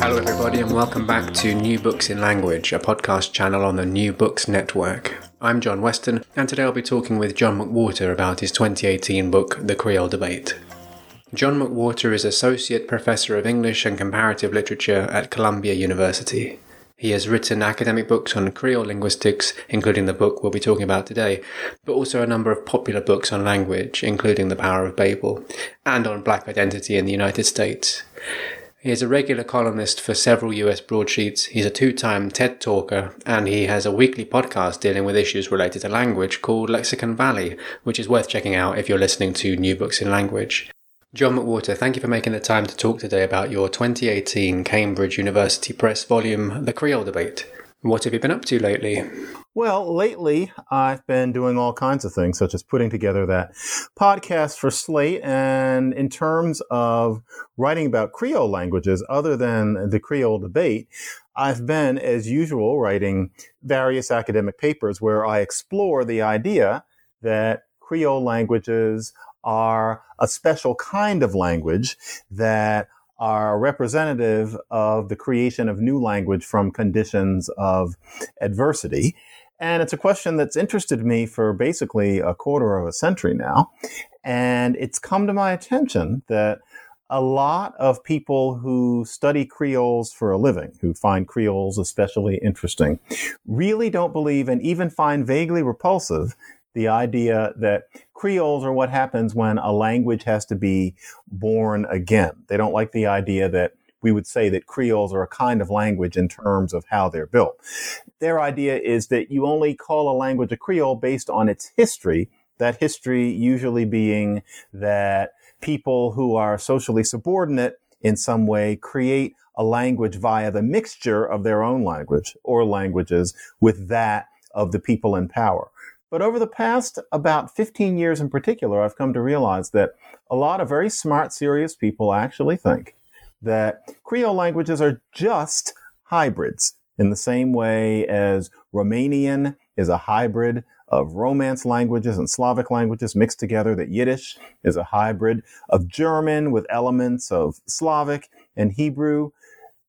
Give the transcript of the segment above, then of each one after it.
Hello, everybody, and welcome back to New Books in Language, a podcast channel on the New Books Network. I'm John Weston, and today I'll be talking with John McWhorter about his 2018 book, The Creole Debate. John McWhorter is Associate Professor of English and Comparative Literature at Columbia University. He has written academic books on Creole linguistics, including the book we'll be talking about today, but also a number of popular books on language, including The Power of Babel, and on black identity in the United States. He is a regular columnist for several US broadsheets. He's a two time TED talker, and he has a weekly podcast dealing with issues related to language called Lexicon Valley, which is worth checking out if you're listening to New Books in Language. John McWhorter, thank you for making the time to talk today about your 2018 Cambridge University Press volume, The Creole Debate. What have you been up to lately? Well, lately I've been doing all kinds of things, such as putting together that podcast for Slate. And in terms of writing about Creole languages, other than the Creole debate, I've been, as usual, writing various academic papers where I explore the idea that Creole languages are a special kind of language that are representative of the creation of new language from conditions of adversity. And it's a question that's interested me for basically a quarter of a century now. And it's come to my attention that a lot of people who study Creoles for a living, who find Creoles especially interesting, really don't believe and even find vaguely repulsive the idea that Creoles are what happens when a language has to be born again. They don't like the idea that we would say that Creoles are a kind of language in terms of how they're built. Their idea is that you only call a language a Creole based on its history, that history usually being that people who are socially subordinate in some way create a language via the mixture of their own language or languages with that of the people in power. But over the past about 15 years in particular, I've come to realize that a lot of very smart, serious people actually think that Creole languages are just hybrids in the same way as Romanian is a hybrid of Romance languages and Slavic languages mixed together, that Yiddish is a hybrid of German with elements of Slavic and Hebrew.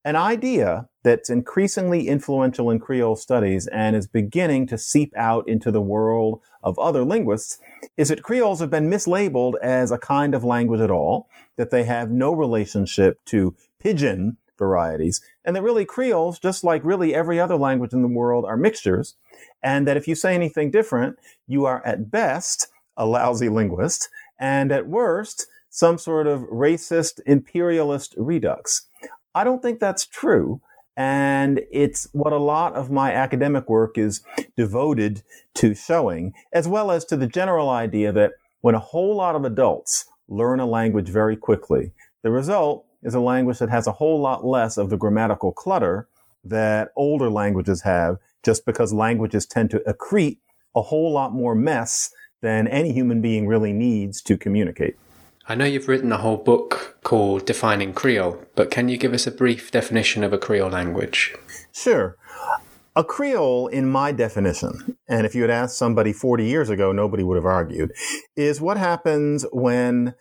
An idea that's increasingly influential in Creole studies and is beginning to seep out into the world of other linguists is that Creoles have been mislabeled as a kind of language at all, that they have no relationship to pidgin varieties, and that really Creoles, just like really every other language in the world, are mixtures, and that if you say anything different, you are at best a lousy linguist, and at worst, some sort of racist imperialist redux. I don't think that's true. And it's what a lot of my academic work is devoted to showing, as well as to the general idea that when a whole lot of adults learn a language very quickly, the result is a language that has a whole lot less of the grammatical clutter that older languages have, just because languages tend to accrete a whole lot more mess than any human being really needs to communicate. I know you've written a whole book called Defining Creole, but can you give us a brief definition of a Creole language? Sure. A Creole, in my definition, and if you had asked somebody 40 years ago, nobody would have argued, is what happens when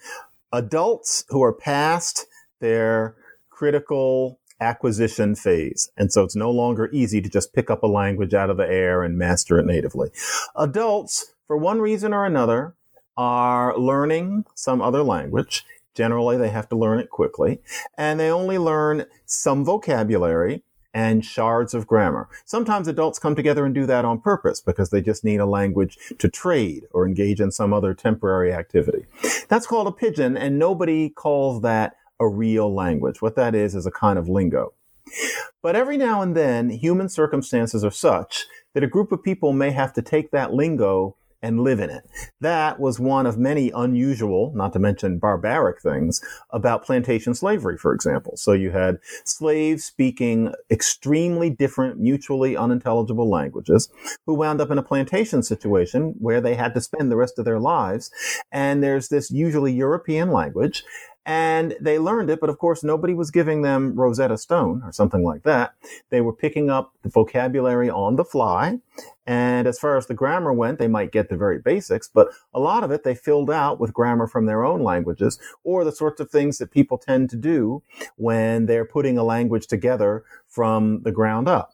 adults who are past their critical acquisition phase. And so it's no longer easy to just pick up a language out of the air and master it natively. Adults, for one reason or another, are learning some other language. Generally, they have to learn it quickly, and they only learn some vocabulary and shards of grammar. Sometimes adults come together and do that on purpose because they just need a language to trade or engage in some other temporary activity. That's called a pidgin, and nobody calls that a real language. What that is is a kind of lingo. But every now and then, human circumstances are such that a group of people may have to take that lingo and live in it. That was one of many unusual, not to mention barbaric things about plantation slavery, for example. So you had slaves speaking extremely different, mutually unintelligible languages who wound up in a plantation situation where they had to spend the rest of their lives. And there's this usually European language and they learned it, but of course nobody was giving them Rosetta Stone or something like that. They were picking up the vocabulary on the fly. And as far as the grammar went, they might get the very basics, but a lot of it they filled out with grammar from their own languages or the sorts of things that people tend to do when they're putting a language together from the ground up.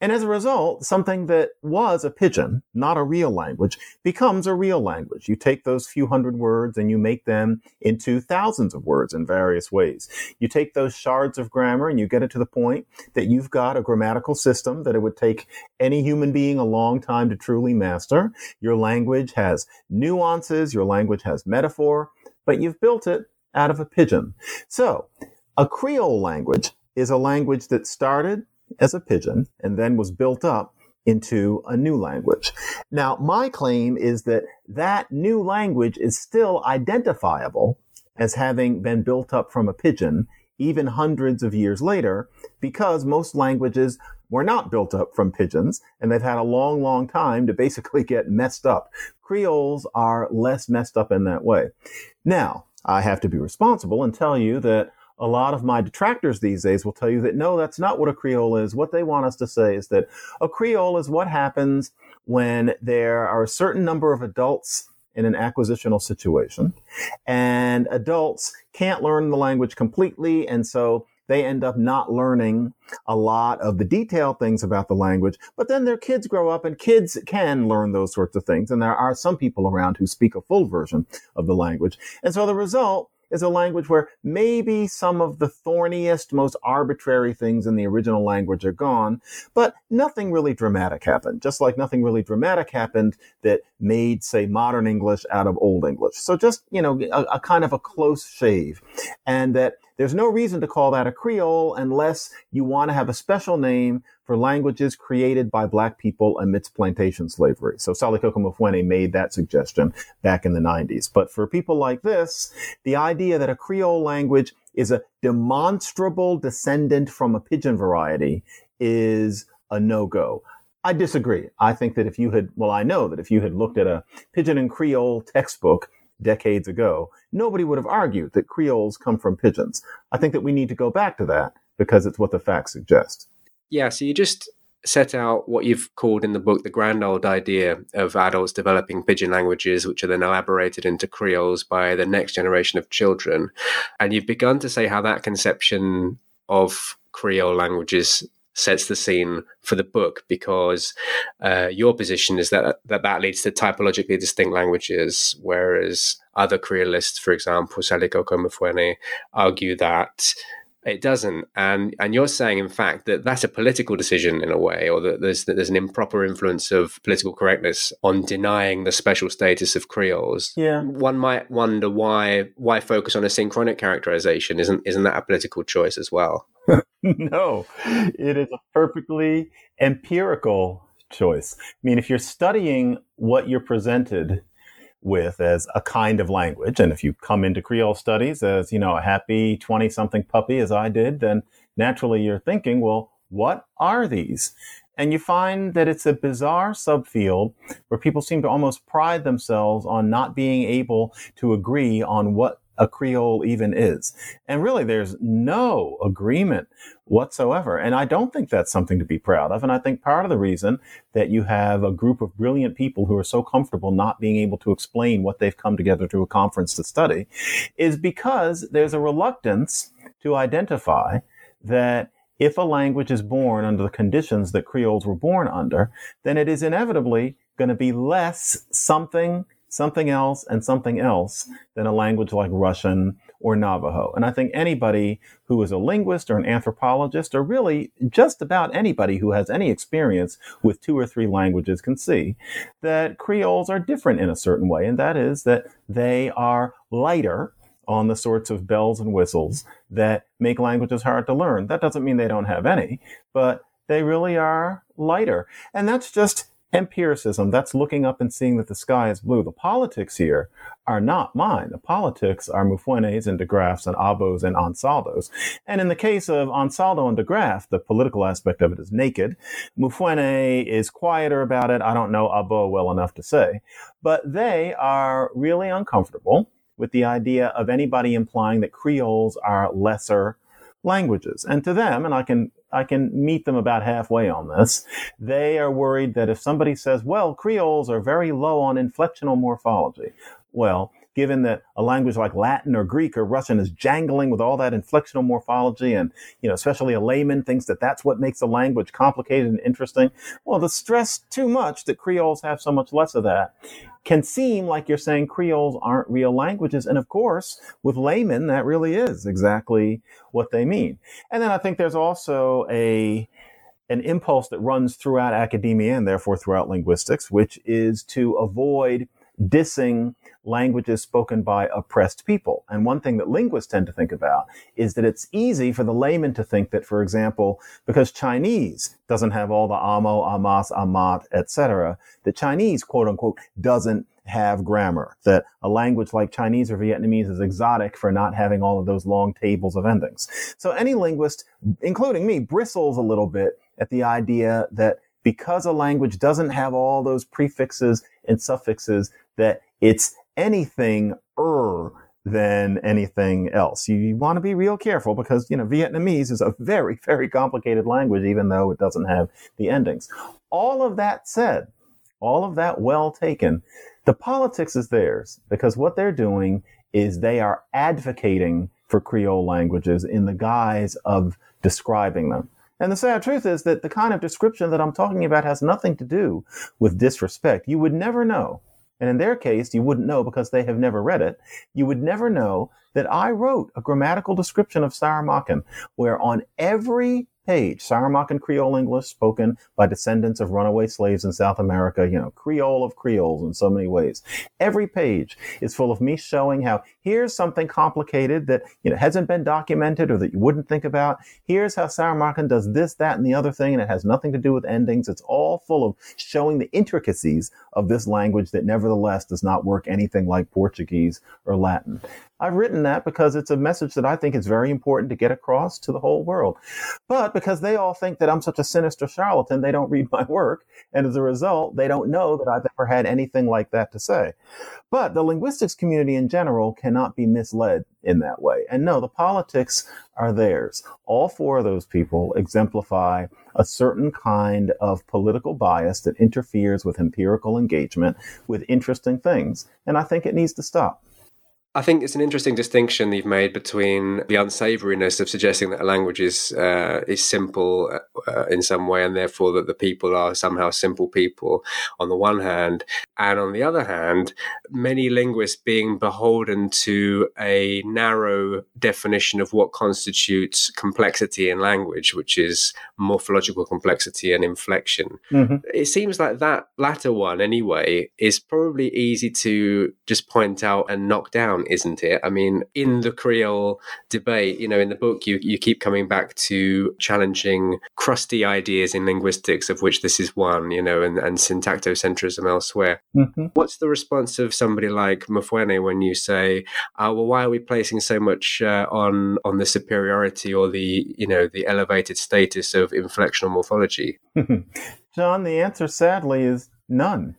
And as a result, something that was a pidgin, not a real language, becomes a real language. You take those few hundred words and you make them into thousands of words in various ways. You take those shards of grammar and you get it to the point that you've got a grammatical system that it would take any human being a long time to truly master. Your language has nuances, your language has metaphor, but you've built it out of a pidgin. So, a Creole language is a language that started as a pidgin and then was built up into a new language. Now, my claim is that that new language is still identifiable as having been built up from a pidgin even hundreds of years later because most languages were not built up from pidgins and they've had a long, long time to basically get messed up. Creoles are less messed up in that way. Now, I have to be responsible and tell you that a lot of my detractors these days will tell you that no, that's not what a Creole is. What they want us to say is that a Creole is what happens when there are a certain number of adults in an acquisitional situation and adults can't learn the language completely. And so they end up not learning a lot of the detailed things about the language, but then their kids grow up and kids can learn those sorts of things. And there are some people around who speak a full version of the language. And so the result is a language where maybe some of the thorniest, most arbitrary things in the original language are gone, but nothing really dramatic happened, just like nothing really dramatic happened that made, say, modern English out of old English. So just, you know, a, a kind of a close shave. And that there's no reason to call that a Creole unless you want to have a special name for languages created by black people amidst plantation slavery. So Salikoko Mufwene made that suggestion back in the 90s. But for people like this, the idea that a Creole language is a demonstrable descendant from a pidgin variety is a no-go. I disagree. I think that if you had, well, I know that if you had looked at a pidgin and Creole textbook decades ago, nobody would have argued that Creoles come from pidgins. I think that we need to go back to that because it's what the facts suggest. Yeah, so you just set out what you've called in the book the grand old idea of adults developing pidgin languages, which are then elaborated into Creoles by the next generation of children. And you've begun to say how that conception of Creole languages sets the scene for the book because uh, your position is that, that that leads to typologically distinct languages, whereas other Creolists, for example, Salikoko Mufwene, argue that it doesn't, and and you're saying, in fact, that that's a political decision in a way, or that there's that there's an improper influence of political correctness on denying the special status of Creoles. Yeah, one might wonder why why focus on a synchronic characterization? Isn't isn't that a political choice as well? no, it is a perfectly empirical choice. I mean, if you're studying what you're presented with as a kind of language. And if you come into Creole studies as, you know, a happy 20 something puppy as I did, then naturally you're thinking, well, what are these? And you find that it's a bizarre subfield where people seem to almost pride themselves on not being able to agree on what a Creole even is. And really, there's no agreement whatsoever. And I don't think that's something to be proud of. And I think part of the reason that you have a group of brilliant people who are so comfortable not being able to explain what they've come together to a conference to study is because there's a reluctance to identify that if a language is born under the conditions that Creoles were born under, then it is inevitably going to be less something something else and something else than a language like Russian or Navajo. And I think anybody who is a linguist or an anthropologist, or really just about anybody who has any experience with two or three languages, can see that Creoles are different in a certain way. And that is that they are lighter on the sorts of bells and whistles that make languages hard to learn. That doesn't mean they don't have any, but they really are lighter. And that's just empiricism. That's looking up and seeing that the sky is blue. The politics here are not mine. The politics are Mufwene's and DeGraff's and Aboh's and Ansaldo's. And in the case of Ansaldo and DeGraff, the political aspect of it is naked. Mufwene is quieter about it. I don't know Aboh well enough to say, but they are really uncomfortable with the idea of anybody implying that Creoles are lesser languages. And to them, and I can I can meet them about halfway on this. They are worried that if somebody says, well, Creoles are very low on inflectional morphology. Well, given that a language like Latin or Greek or Russian is jangling with all that inflectional morphology and, you know, especially a layman thinks that that's what makes a language complicated and interesting. Well, to stress too much that Creoles have so much less of that can seem like you're saying Creoles aren't real languages. And of course, with laymen, that really is exactly what they mean. And then I think there's also a, an impulse that runs throughout academia and therefore throughout linguistics, which is to avoid dissing languages spoken by oppressed people. And one thing that linguists tend to think about is that it's easy for the layman to think that, for example, because Chinese doesn't have all the amo, amas, amat, etc., the Chinese, quote unquote, doesn't have grammar, that a language like Chinese or Vietnamese is exotic for not having all of those long tables of endings. So any linguist, including me, bristles a little bit at the idea that because a language doesn't have all those prefixes and suffixes, that it's anything er than anything else. You, you want to be real careful because, you know, Vietnamese is a very, very complicated language, even though it doesn't have the endings. All of that said, all of that well taken, the politics is theirs because what they're doing is they are advocating for Creole languages in the guise of describing them. And the sad truth is that the kind of description that I'm talking about has nothing to do with disrespect. You would never know and in their case, you wouldn't know because they have never read it. You would never know that I wrote a grammatical description of Saramaccan where on every page, Saramaccan Creole English spoken by descendants of runaway slaves in South America, you know, Creole of Creoles in so many ways. Every page is full of me showing how here's something complicated that, you know, hasn't been documented or that you wouldn't think about. Here's how Saramaccan does this, that, and the other thing, and it has nothing to do with endings. It's all full of showing the intricacies of this language that nevertheless does not work anything like Portuguese or Latin. I've written that because it's a message that I think is very important to get across to the whole world. But because they all think that I'm such a sinister charlatan, they don't read my work. And as a result, they don't know that I've ever had anything like that to say. But the linguistics community in general cannot be misled in that way. And no, the politics are theirs. All four of those people exemplify a certain kind of political bias that interferes with empirical engagement with interesting things. And I think it needs to stop. I think it's an interesting distinction you've made between the unsavouriness of suggesting that a language is uh, is simple uh, in some way, and therefore that the people are somehow simple people, on the one hand, and on the other hand, many linguists being beholden to a narrow definition of what constitutes complexity in language, which is morphological complexity and inflection. Mm-hmm. It seems like that latter one, anyway, is probably easy to just point out and knock down isn't it? I mean, in the Creole debate, you know, in the book, you, you keep coming back to challenging crusty ideas in linguistics, of which this is one, you know, and, and syntactocentrism elsewhere. Mm-hmm. What's the response of somebody like Mufwene when you say, oh, well, why are we placing so much uh, on on the superiority or the, you know, the elevated status of inflectional morphology? John, the answer sadly is none.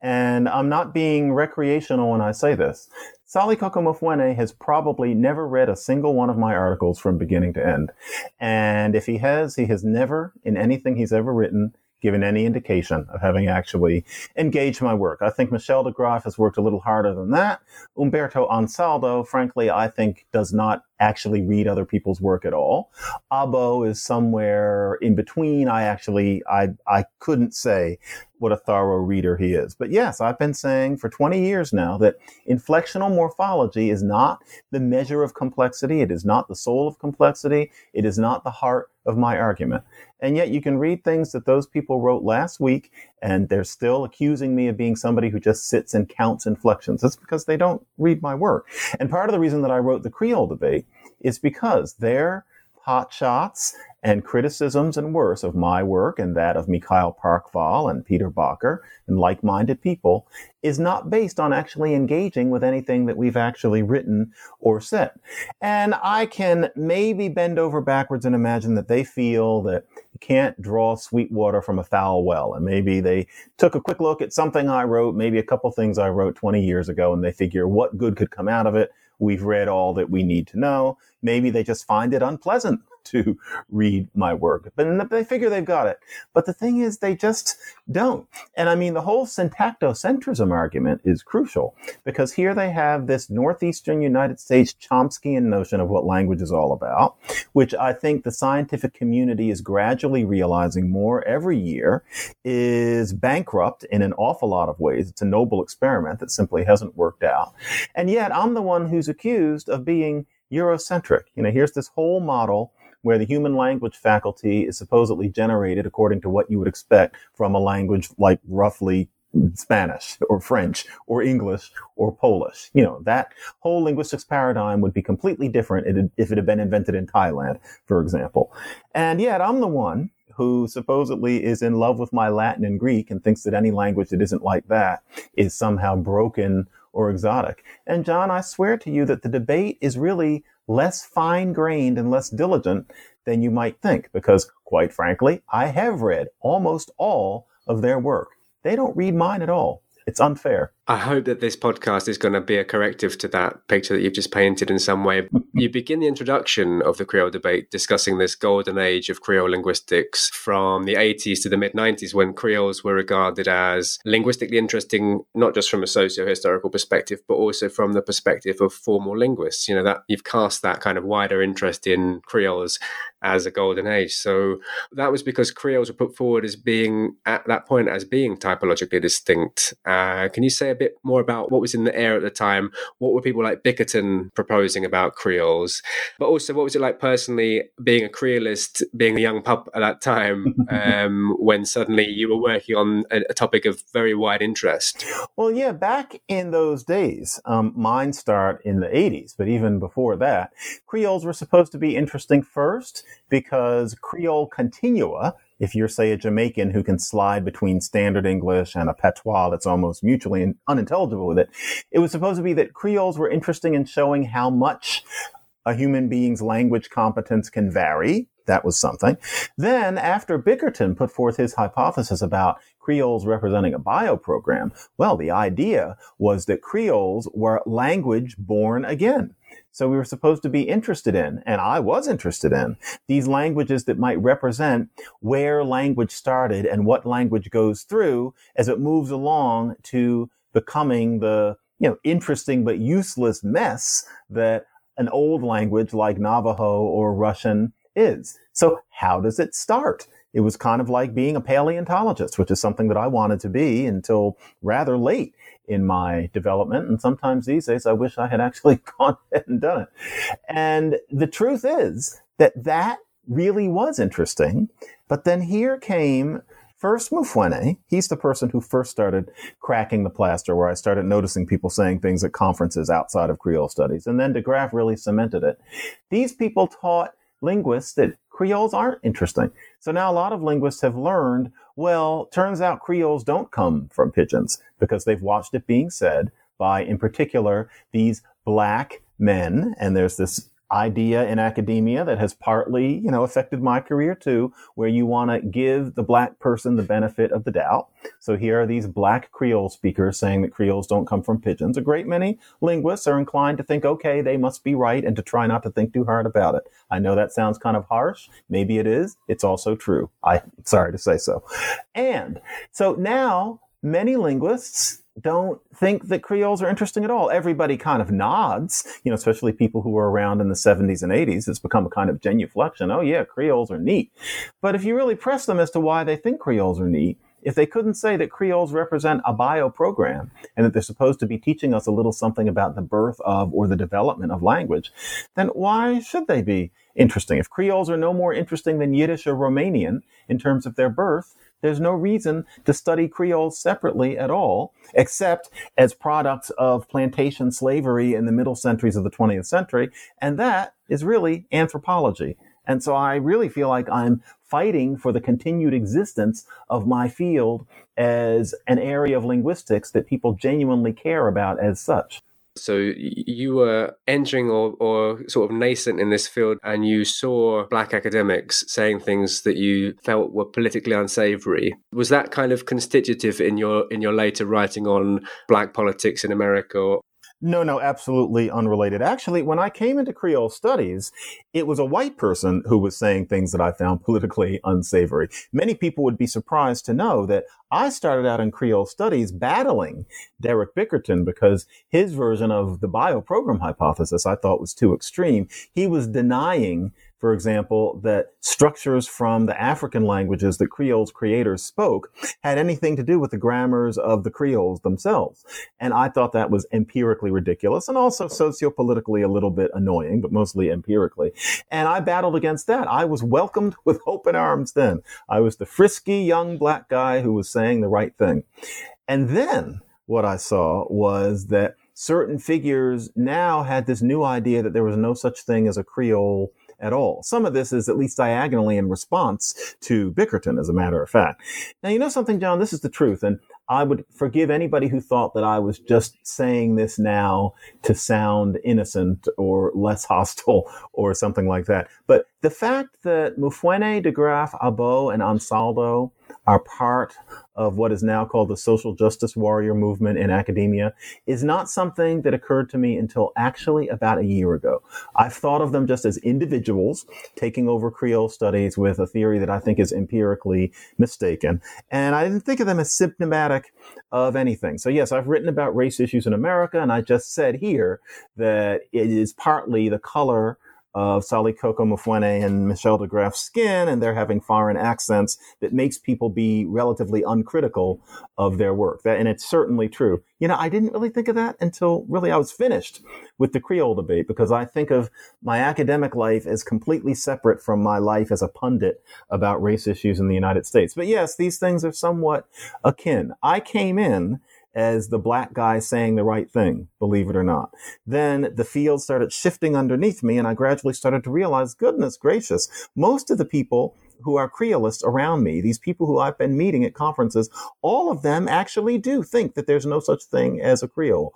And I'm not being recreational when I say this. Sally Mufwene has probably never read a single one of my articles from beginning to end. And if he has, he has never, in anything he's ever written, given any indication of having actually engaged my work. I think Michel DeGraff has worked a little harder than that. Umberto Ansaldo, frankly, I think does not actually read other people's work at all. Aboh is somewhere in between. I actually, I, I couldn't say what a thorough reader he is. But yes, I've been saying for 20 years now that inflectional morphology is not the measure of complexity. It is not the soul of complexity. It is not the heart of my argument. And yet you can read things that those people wrote last week and they're still accusing me of being somebody who just sits and counts inflections. That's because they don't read my work. And part of the reason that I wrote the Creole debate is because their pot shots and criticisms and worse of my work and that of Mikael Parkvall and Peter Bakker and like-minded people is not based on actually engaging with anything that we've actually written or said. And I can maybe bend over backwards and imagine that they feel that you can't draw sweet water from a foul well. And maybe they took a quick look at something I wrote, maybe a couple things I wrote 20 years ago, and they figure what good could come out of it. We've read all that we need to know. Maybe they just find it unpleasant to read my work. But they figure they've got it. But the thing is, they just don't. And I mean, the whole syntactocentrism argument is crucial because here they have this Northeastern United States Chomskyan notion of what language is all about, which I think the scientific community is gradually realizing more every year is bankrupt in an awful lot of ways. It's a noble experiment that simply hasn't worked out. And yet I'm the one who's accused of being Eurocentric. You know, here's this whole model where the human language faculty is supposedly generated according to what you would expect from a language like roughly Spanish or French or English or Polish. You know, that whole linguistics paradigm would be completely different if it had been invented in Thailand, for example. And yet I'm the one who supposedly is in love with my Latin and Greek and thinks that any language that isn't like that is somehow broken or exotic. And John, I swear to you that the debate is really less fine grained and less diligent than you might think, because quite frankly, I have read almost all of their work. They don't read mine at all. It's unfair. I hope that this podcast is going to be a corrective to that picture that you've just painted in some way. you begin the introduction of the Creole debate discussing this golden age of Creole linguistics from the 80s to the mid 90s when Creoles were regarded as linguistically interesting, not just from a socio historical perspective, but also from the perspective of formal linguists. You know, that you've cast that kind of wider interest in Creoles as a golden age. So that was because Creoles were put forward as being, at that point, as being typologically distinct. Uh, can you say a bit more about what was in the air at the time? What were people like Bickerton proposing about Creoles? But also, what was it like personally being a Creolist, being a young pup at that time, um, when suddenly you were working on a, a, topic of very wide interest? Well, yeah, back in those days, um, mine start in the 80s, but even before that, Creoles were supposed to be interesting first because Creole continua if you're, say, a Jamaican who can slide between standard English and a patois that's almost mutually unintelligible with it, it was supposed to be that Creoles were interesting in showing how much a human being's language competence can vary. That was something. Then, after Bickerton put forth his hypothesis about Creoles representing a bio program, well, the idea was that Creoles were language born again. So we were supposed to be interested in, and I was interested in, these languages that might represent where language started and what language goes through as it moves along to becoming the, you know, interesting but useless mess that an old language like Navajo or Russian is. So how does it start? It was kind of like being a paleontologist, which is something that I wanted to be until rather late in my development. And sometimes these days, I wish I had actually gone ahead and done it. And the truth is that that really was interesting. But then here came first Mufwene. He's the person who first started cracking the plaster, where I started noticing people saying things at conferences outside of Creole studies. And then DeGraff really cemented it. These people taught linguists that Creoles aren't interesting. So now a lot of linguists have learned, well, turns out Creoles don't come from pidgins because they've watched it being said by, in particular, these black men. And there's this idea in academia that has partly, you know, affected my career too, where you want to give the black person the benefit of the doubt. So here are these black Creole speakers saying that Creoles don't come from pidgins. A great many linguists are inclined to think, okay, they must be right and to try not to think too hard about it. I know that sounds kind of harsh. Maybe it is. It's also true. I'm sorry to say so. And so now many linguists don't think that Creoles are interesting at all. Everybody kind of nods, you know, especially people who were around in the 70s and 80s. It's become a kind of genuflection. Oh, yeah, Creoles are neat. But if you really press them as to why they think Creoles are neat, if they couldn't say that Creoles represent a bio program and that they're supposed to be teaching us a little something about the birth of or the development of language, then why should they be interesting? If Creoles are no more interesting than Yiddish or Romanian in terms of their birth, there's no reason to study Creoles separately at all, except as products of plantation slavery in the middle centuries of the 20th century. And that is really anthropology. And so I really feel like I'm fighting for the continued existence of my field as an area of linguistics that people genuinely care about as such. So you were entering or, or sort of nascent in this field, and you saw black academics saying things that you felt were politically unsavory. Was that kind of constitutive in your in your later writing on black politics in America? No, no, absolutely unrelated. Actually, when I came into Creole studies, it was a white person who was saying things that I found politically unsavory. Many people would be surprised to know that I started out in Creole studies battling Derek Bickerton because his version of the bioprogram hypothesis I thought was too extreme. He was denying for example, that structures from the African languages that Creole's creators spoke had anything to do with the grammars of the Creoles themselves. And I thought that was empirically ridiculous and also sociopolitically a little bit annoying, but mostly empirically. And I battled against that. I was welcomed with open arms then. I was the frisky young black guy who was saying the right thing. And then what I saw was that certain figures now had this new idea that there was no such thing as a Creole at all. Some of this is at least diagonally in response to Bickerton, as a matter of fact. Now, you know something, John? This is the truth. And I would forgive anybody who thought that I was just saying this now to sound innocent or less hostile or something like that. But the fact that Mufwene, de Graaf, Aboh, and Ansaldo are part of what is now called the social justice warrior movement in academia is not something that occurred to me until actually about a year ago. I've thought of them just as individuals taking over Creole studies with a theory that I think is empirically mistaken. And I didn't think of them as symptomatic of anything. So yes, I've written about race issues in America, and I just said here that it is partly the color of Salikoko Mufwene and Michel DeGraff's skin, and they're having foreign accents that makes people be relatively uncritical of their work. That, and it's certainly true. You know, I didn't really think of that until really I was finished with the Creole debate because I think of my academic life as completely separate from my life as a pundit about race issues in the United States. But yes, these things are somewhat akin. I came in as the black guy saying the right thing, believe it or not. Then the field started shifting underneath me and I gradually started to realize, goodness gracious, most of the people who are Creolists around me, these people who I've been meeting at conferences, all of them actually do think that there's no such thing as a Creole.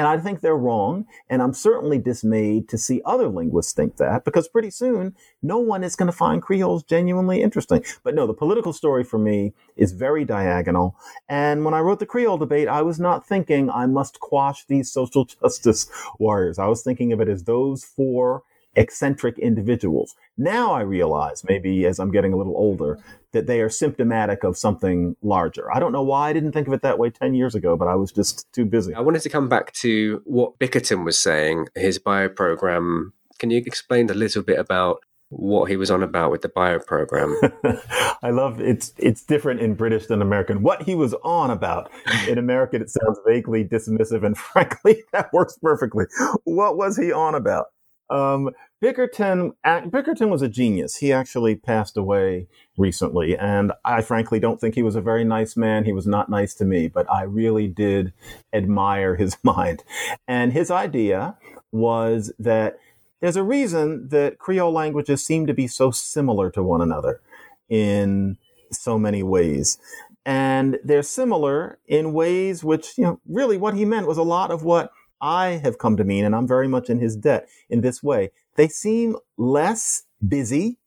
And I think they're wrong. And I'm certainly dismayed to see other linguists think that because pretty soon no one is going to find Creoles genuinely interesting. But no, the political story for me is very diagonal. And when I wrote the Creole debate, I was not thinking I must quash these social justice warriors. I was thinking of it as those four eccentric individuals. Now I realize, maybe as I'm getting a little older, mm-hmm. that they are symptomatic of something larger. I don't know why I didn't think of it that way 10 years ago, but I was just too busy. I wanted to come back to what Bickerton was saying, his bio program. Can you explain a little bit about what he was on about with the bio program. I love it's it's different in British than American. What he was on about in American, it sounds vaguely dismissive, and frankly, that works perfectly. What was he on about? Um, Bickerton, Bickerton was a genius. He actually passed away recently, and I frankly don't think he was a very nice man. He was not nice to me, but I really did admire his mind. And his idea was that there's a reason that Creole languages seem to be so similar to one another in so many ways. And they're similar in ways which, you know, really what he meant was a lot of what I have come to mean, and I'm very much in his debt in this way. They seem less busy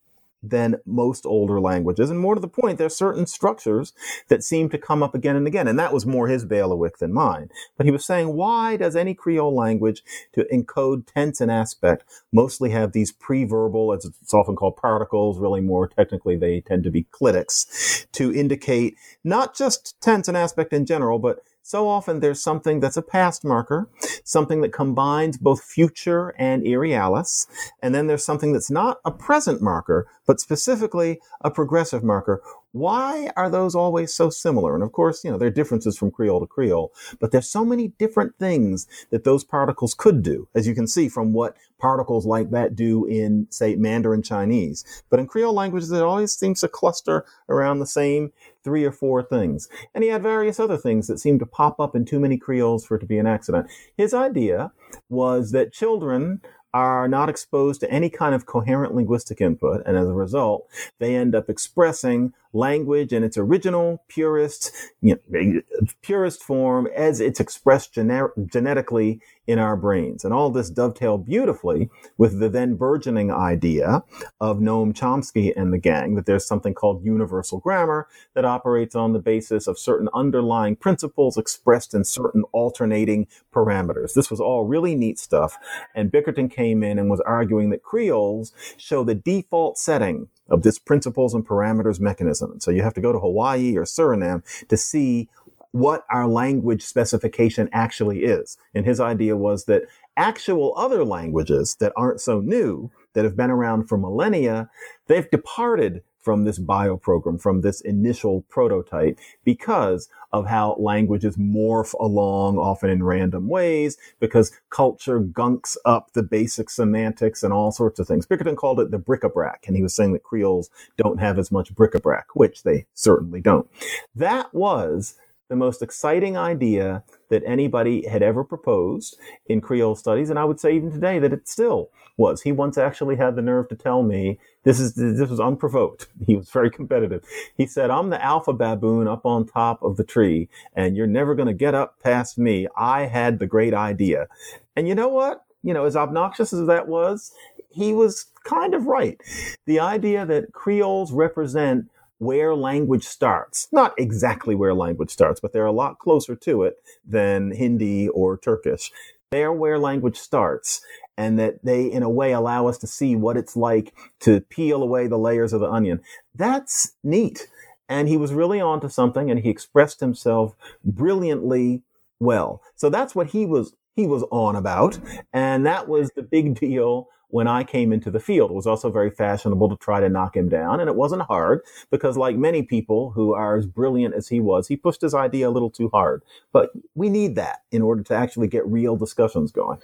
than most older languages. And more to the point, there are certain structures that seem to come up again and again. And that was more his bailiwick than mine. But he was saying, why does any Creole language to encode tense and aspect mostly have these pre-verbal, as it's often called particles, really more technically they tend to be clitics, to indicate not just tense and aspect in general, but so often there's something that's a past marker, something that combines both future and irrealis, and then there's something that's not a present marker, but specifically a progressive marker why are those always so similar? And of course, you know, there are differences from Creole to Creole, but there's so many different things that those particles could do, as you can see from what particles like that do in, say, Mandarin Chinese. But in Creole languages, it always seems to cluster around the same three or four things. And he had various other things that seemed to pop up in too many Creoles for it to be an accident. His idea was that children are not exposed to any kind of coherent linguistic input, and as a result, they end up expressing language in its original, purest, you know, purest form as it's expressed gener- genetically in our brains. And all this dovetailed beautifully with the then burgeoning idea of Noam Chomsky and the gang that there's something called universal grammar that operates on the basis of certain underlying principles expressed in certain alternating parameters. This was all really neat stuff. And Bickerton came in and was arguing that creoles show the default setting of this principles and parameters mechanism. So you have to go to Hawaii or Suriname to see what our language specification actually is. And his idea was that actual other languages that aren't so new, that have been around for millennia, they've departed from this bio program, from this initial prototype, because of how languages morph along, often in random ways, because culture gunks up the basic semantics and all sorts of things. Bickerton called it the bric-a-brac, and he was saying that Creoles don't have as much bric-a-brac, which they certainly don't. That was the most exciting idea that anybody had ever proposed in Creole studies. And I would say even today that it still was. He once actually had the nerve to tell me this is, this was unprovoked. He was very competitive. He said, I'm the alpha baboon up on top of the tree and you're never going to get up past me. I had the great idea. And you know what? You know, as obnoxious as that was, he was kind of right. The idea that Creoles represent where language starts. Not exactly where language starts, but they're a lot closer to it than Hindi or Turkish. They're where language starts and that they, in a way, allow us to see what it's like to peel away the layers of the onion. That's neat. And he was really onto something and he expressed himself brilliantly well. So that's what he was, he was on about. And that was the big deal when I came into the field. It was also very fashionable to try to knock him down. And it wasn't hard because, like many people who are as brilliant as he was, he pushed his idea a little too hard. But we need that in order to actually get real discussions going.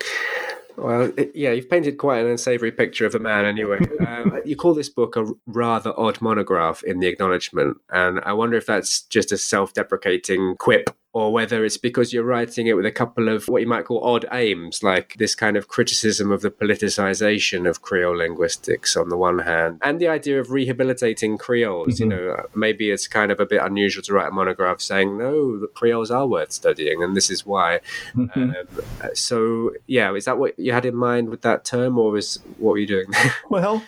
Well, yeah, you've painted quite an unsavory picture of a man anyway. Um, you call this book a rather odd monograph in the acknowledgement, and I wonder if that's just a self deprecating quip or whether it's because you're writing it with a couple of what you might call odd aims, like this kind of criticism of the politicization of Creole linguistics on the one hand, and the idea of rehabilitating Creoles. Mm-hmm. You know, maybe it's kind of a bit unusual to write a monograph saying, no, the Creoles are worth studying, and this is why. Mm-hmm. Um, so, yeah, is that what you had in mind with that term, or was what were you doing? well,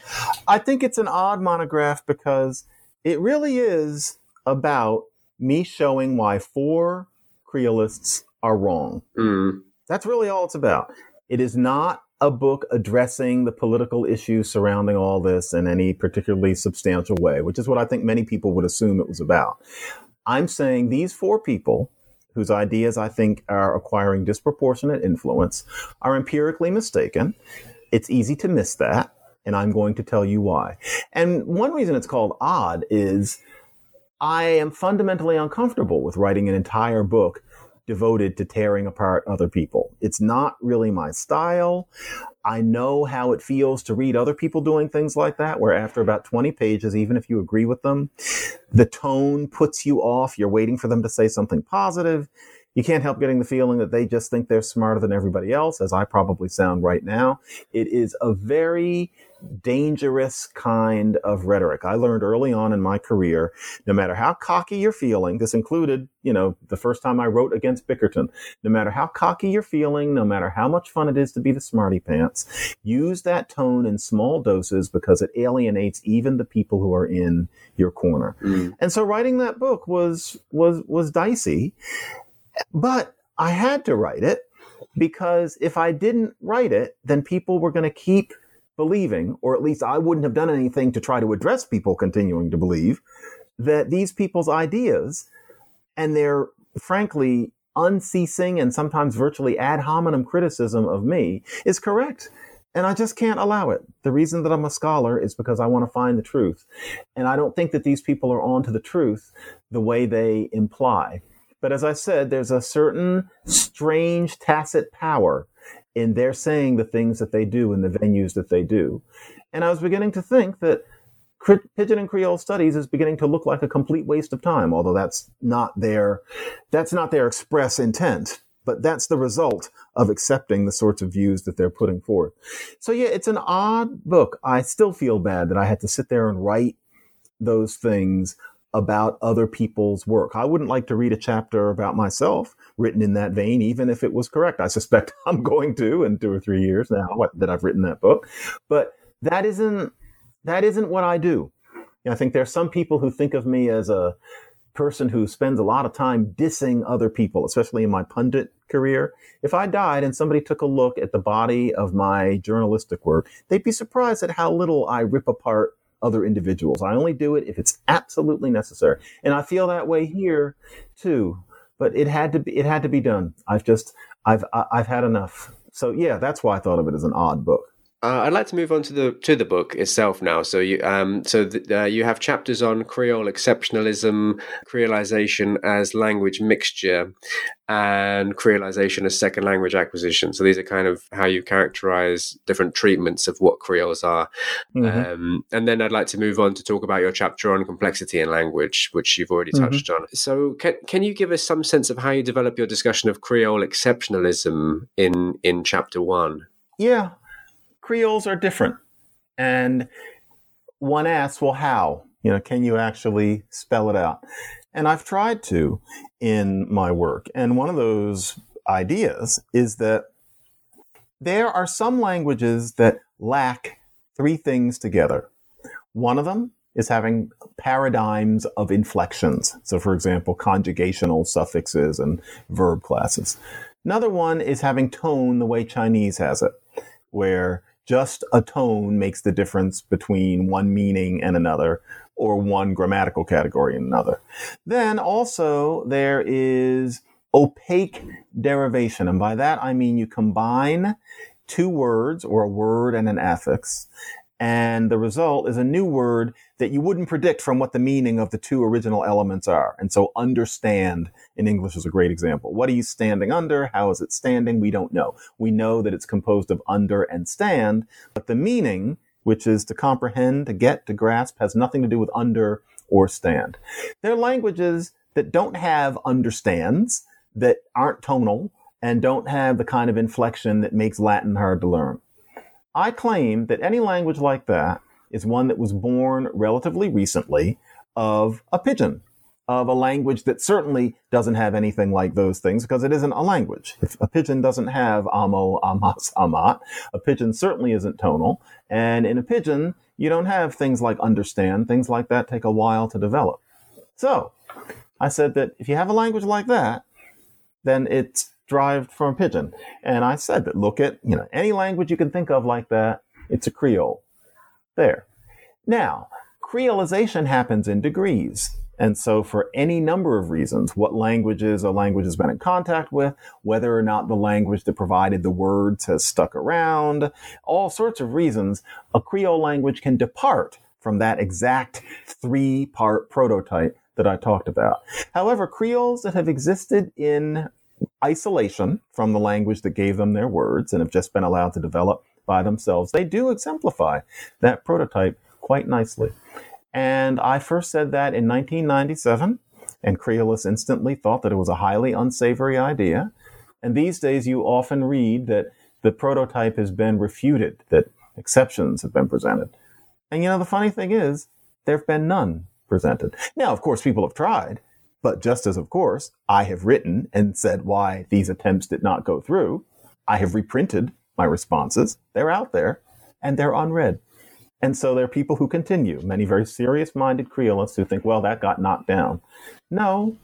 I think it's an odd monograph because it really is about me showing why four Creolists are wrong. Mm. That's really all it's about. It is not a book addressing the political issues surrounding all this in any particularly substantial way, which is what I think many people would assume it was about. I'm saying these four people, whose ideas I think are acquiring disproportionate influence, are empirically mistaken. It's easy to miss that, and I'm going to tell you why. And one reason it's called odd is I am fundamentally uncomfortable with writing an entire book devoted to tearing apart other people. It's not really my style. I know how it feels to read other people doing things like that, where after about 20 pages, even if you agree with them, the tone puts you off. You're waiting for them to say something positive. You can't help getting the feeling that they just think they're smarter than everybody else, as I probably sound right now. It is a very dangerous kind of rhetoric. I learned early on in my career, no matter how cocky you're feeling, this included, you know, the first time I wrote against Bickerton, no matter how cocky you're feeling, no matter how much fun it is to be the smarty pants, use that tone in small doses because it alienates even the people who are in your corner. Mm. And so writing that book was, was, was dicey, but I had to write it because if I didn't write it, then people were going to keep believing, or at least I wouldn't have done anything to try to address people continuing to believe, that these people's ideas and their frankly unceasing and sometimes virtually ad hominem criticism of me is correct. And I just can't allow it. The reason that I'm a scholar is because I want to find the truth. And I don't think that these people are on to the truth the way they imply. But as I said, there's a certain strange tacit power in their saying the things that they do in the venues that they do. And I was beginning to think that Pidgin and Creole studies is beginning to look like a complete waste of time, although that's not their, that's not their express intent. but that's the result of accepting the sorts of views that they're putting forth. So yeah, it's an odd book. I still feel bad that I had to sit there and write those things about other people's work. I wouldn't like to read a chapter about myself written in that vein, even if it was correct. I suspect I'm going to in two or three years now that I've written that book. But that isn't that isn't what I do. I think there are some people who think of me as a person who spends a lot of time dissing other people, especially in my pundit career. If I died and somebody took a look at the body of my journalistic work, they'd be surprised at how little I rip apart other individuals. I only do it if it's absolutely necessary. And I feel that way here too. But it had to be it had to be done. I've just I've I've had enough. So yeah, that's why I thought of it as an odd book. Uh, I'd like to move on to the to the book itself now. So you um so uh, you have chapters on Creole exceptionalism, Creolization as language mixture, and Creolization as second language acquisition. So these are kind of how you characterize different treatments of what Creoles are. Mm-hmm. Um, and then I'd like to move on to talk about your chapter on complexity in language, which you've already mm-hmm. touched mm-hmm. on. So can can you give us some sense of how you develop your discussion of Creole exceptionalism in in chapter one? Yeah, Creoles are different. And one asks, well, how? You know, can you actually spell it out? And I've tried to in my work. And one of those ideas is that there are some languages that lack three things together. One of them is having paradigms of inflections. So, for example, conjugational suffixes and verb classes. Another one is having tone the way Chinese has it, where just a tone makes the difference between one meaning and another or one grammatical category and another. Then also there is opaque derivation. And by that I mean you combine two words or a word and an affix and the result is a new word that you wouldn't predict from what the meaning of the two original elements are. And so understand in English is a great example. What are you standing under? How is it standing? We don't know. We know that it's composed of under and stand, but the meaning, which is to comprehend, to get, to grasp, has nothing to do with under or stand. There are languages that don't have understands, that aren't tonal, and don't have the kind of inflection that makes Latin hard to learn. I claim that any language like that is one that was born relatively recently of a pidgin, of a language that certainly doesn't have anything like those things because it isn't a language. If a pidgin doesn't have amo, amas, amat, a pidgin certainly isn't tonal. And in a pidgin, you don't have things like understand. Things like that take a while to develop. So I said that if you have a language like that, then it's derived from pidgin. And I said that look at, you know, any language you can think of like that, it's a Creole. There. Now, Creolization happens in degrees. And so, for any number of reasons, what languages a language has been in contact with, whether or not the language that provided the words has stuck around, all sorts of reasons, a Creole language can depart from that exact three part prototype that I talked about. However, Creoles that have existed in isolation from the language that gave them their words and have just been allowed to develop by themselves, they do exemplify that prototype quite nicely. And I first said that in 1997, and Creolists instantly thought that it was a highly unsavory idea. And these days, you often read that the prototype has been refuted, that exceptions have been presented. And you know, the funny thing is, there have been none presented. Now, of course, people have tried, but just as, of course, I have written and said why these attempts did not go through, I have reprinted my responses. They're out there and they're unread. And so there are people who continue, many very serious minded Creolists who think, well, that got knocked down. No,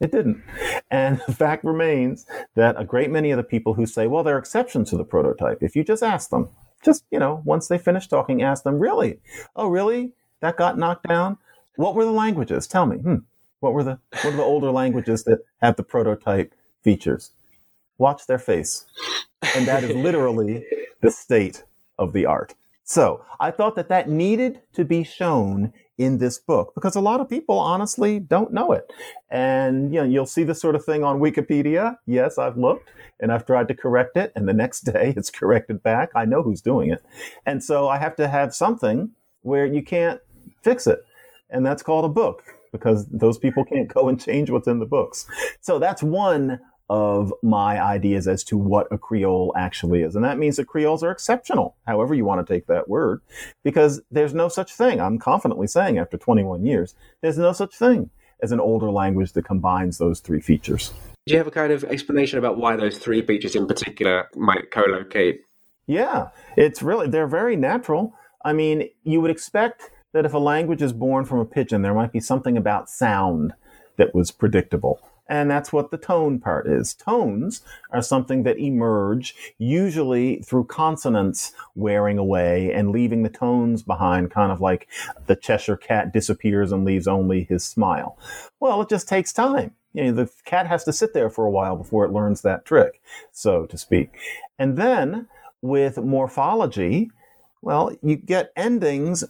it didn't. And the fact remains that a great many of the people who say, well, there are exceptions to the prototype, if you just ask them, just, you know, once they finish talking, ask them, really? Oh, really? That got knocked down? What were the languages? Tell me. Hmm. What were the what are the older languages that have the prototype features? Watch their face. And that is literally the state of the art. So I thought that that needed to be shown in this book because a lot of people honestly don't know it. And you know, you'll see this sort of thing on Wikipedia. Yes, I've looked and I've tried to correct it and the next day it's corrected back. I know who's doing it. And so I have to have something where you can't fix it. And that's called a book because those people can't go and change what's in the books. So that's one of my ideas as to what a Creole actually is. And that means that Creoles are exceptional, however you want to take that word, because there's no such thing, I'm confidently saying after 21 years, there's no such thing as an older language that combines those three features. Do you have a kind of explanation about why those three features in particular might co-locate? Yeah, it's really, they're very natural. I mean, you would expect that if a language is born from a pidgin, there might be something about sound that was predictable. And that's what the tone part is. Tones are something that emerge usually through consonants wearing away and leaving the tones behind, kind of like the Cheshire cat disappears and leaves only his smile. Well, it just takes time. You know, the cat has to sit there for a while before it learns that trick, so to speak. And then with morphology, well, you get endings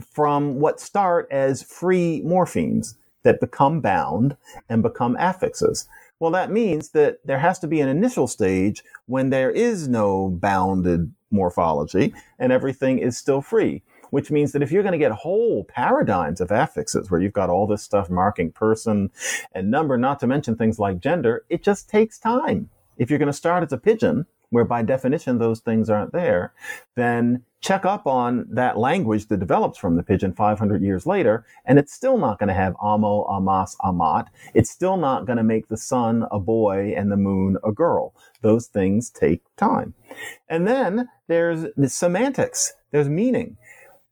from what start as free morphemes that become bound and become affixes. Well, that means that there has to be an initial stage when there is no bounded morphology and everything is still free, which means that if you're going to get whole paradigms of affixes where you've got all this stuff marking person and number, not to mention things like gender, it just takes time. If you're going to start as a pidgin, where by definition those things aren't there, then check up on that language that develops from the pidgin 500 years later, and it's still not going to have amo, amas, amat. It's still not going to make the sun a boy and the moon a girl. Those things take time. And then there's the semantics. There's meaning.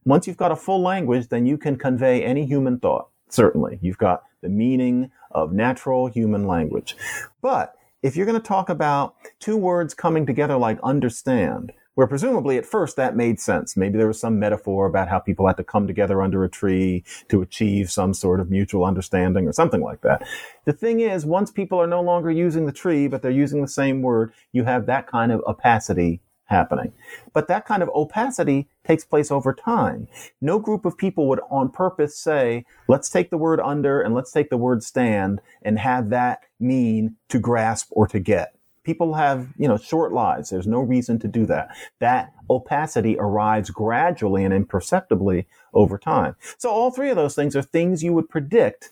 Once you've got a full language, then you can convey any human thought. Certainly. You've got the meaning of natural human language. But if you're going to talk about two words coming together like understand, where presumably at first that made sense. Maybe there was some metaphor about how people had to come together under a tree to achieve some sort of mutual understanding or something like that. The thing is, once people are no longer using the tree, but they're using the same word, you have that kind of opacity happening. But that kind of opacity takes place over time. No group of people would on purpose say, let's take the word under and let's take the word stand and have that mean to grasp or to get. People have, you know, short lives. There's no reason to do that. That opacity arrives gradually and imperceptibly over time. So all three of those things are things you would predict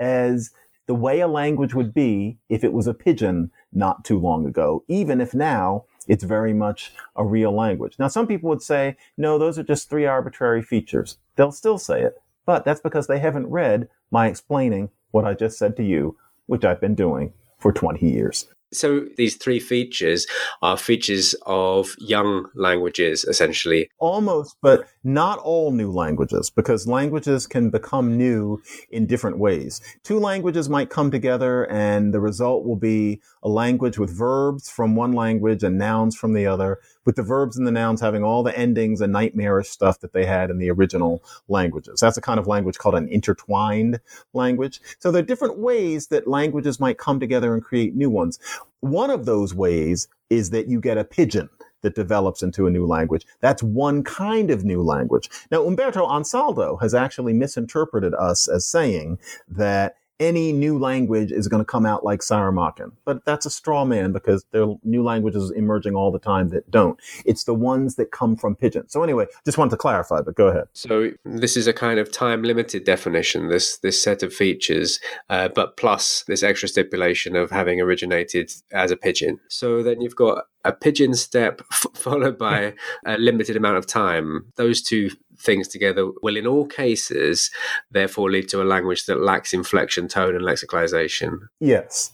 as the way a language would be if it was a pidgin not too long ago, even if now it's very much a real language. Now, some people would say, no, those are just three arbitrary features. They'll still say it, but that's because they haven't read my explaining what I just said to you, which I've been doing for 20 years. So these three features are features of young languages, essentially. Almost, but not all new languages, because languages can become new in different ways. Two languages might come together and the result will be a language with verbs from one language and nouns from the other, with the verbs and the nouns having all the endings and nightmarish stuff that they had in the original languages. That's a kind of language called an intertwined language. So there are different ways that languages might come together and create new ones. One of those ways is that you get a pidgin that develops into a new language. That's one kind of new language. Now, Umberto Ansaldo has actually misinterpreted us as saying that any new language is going to come out like Saramaccan. But that's a straw man because there are new languages emerging all the time that don't. It's the ones that come from pidgin. So anyway, just wanted to clarify, but go ahead. So this is a kind of time limited definition, this this set of features, uh, but plus this extra stipulation of having originated as a pidgin. So then you've got a pidgin step f- followed by a limited amount of time. Those two things together will, in all cases, therefore lead to a language that lacks inflection, tone, and lexicalization. Yes.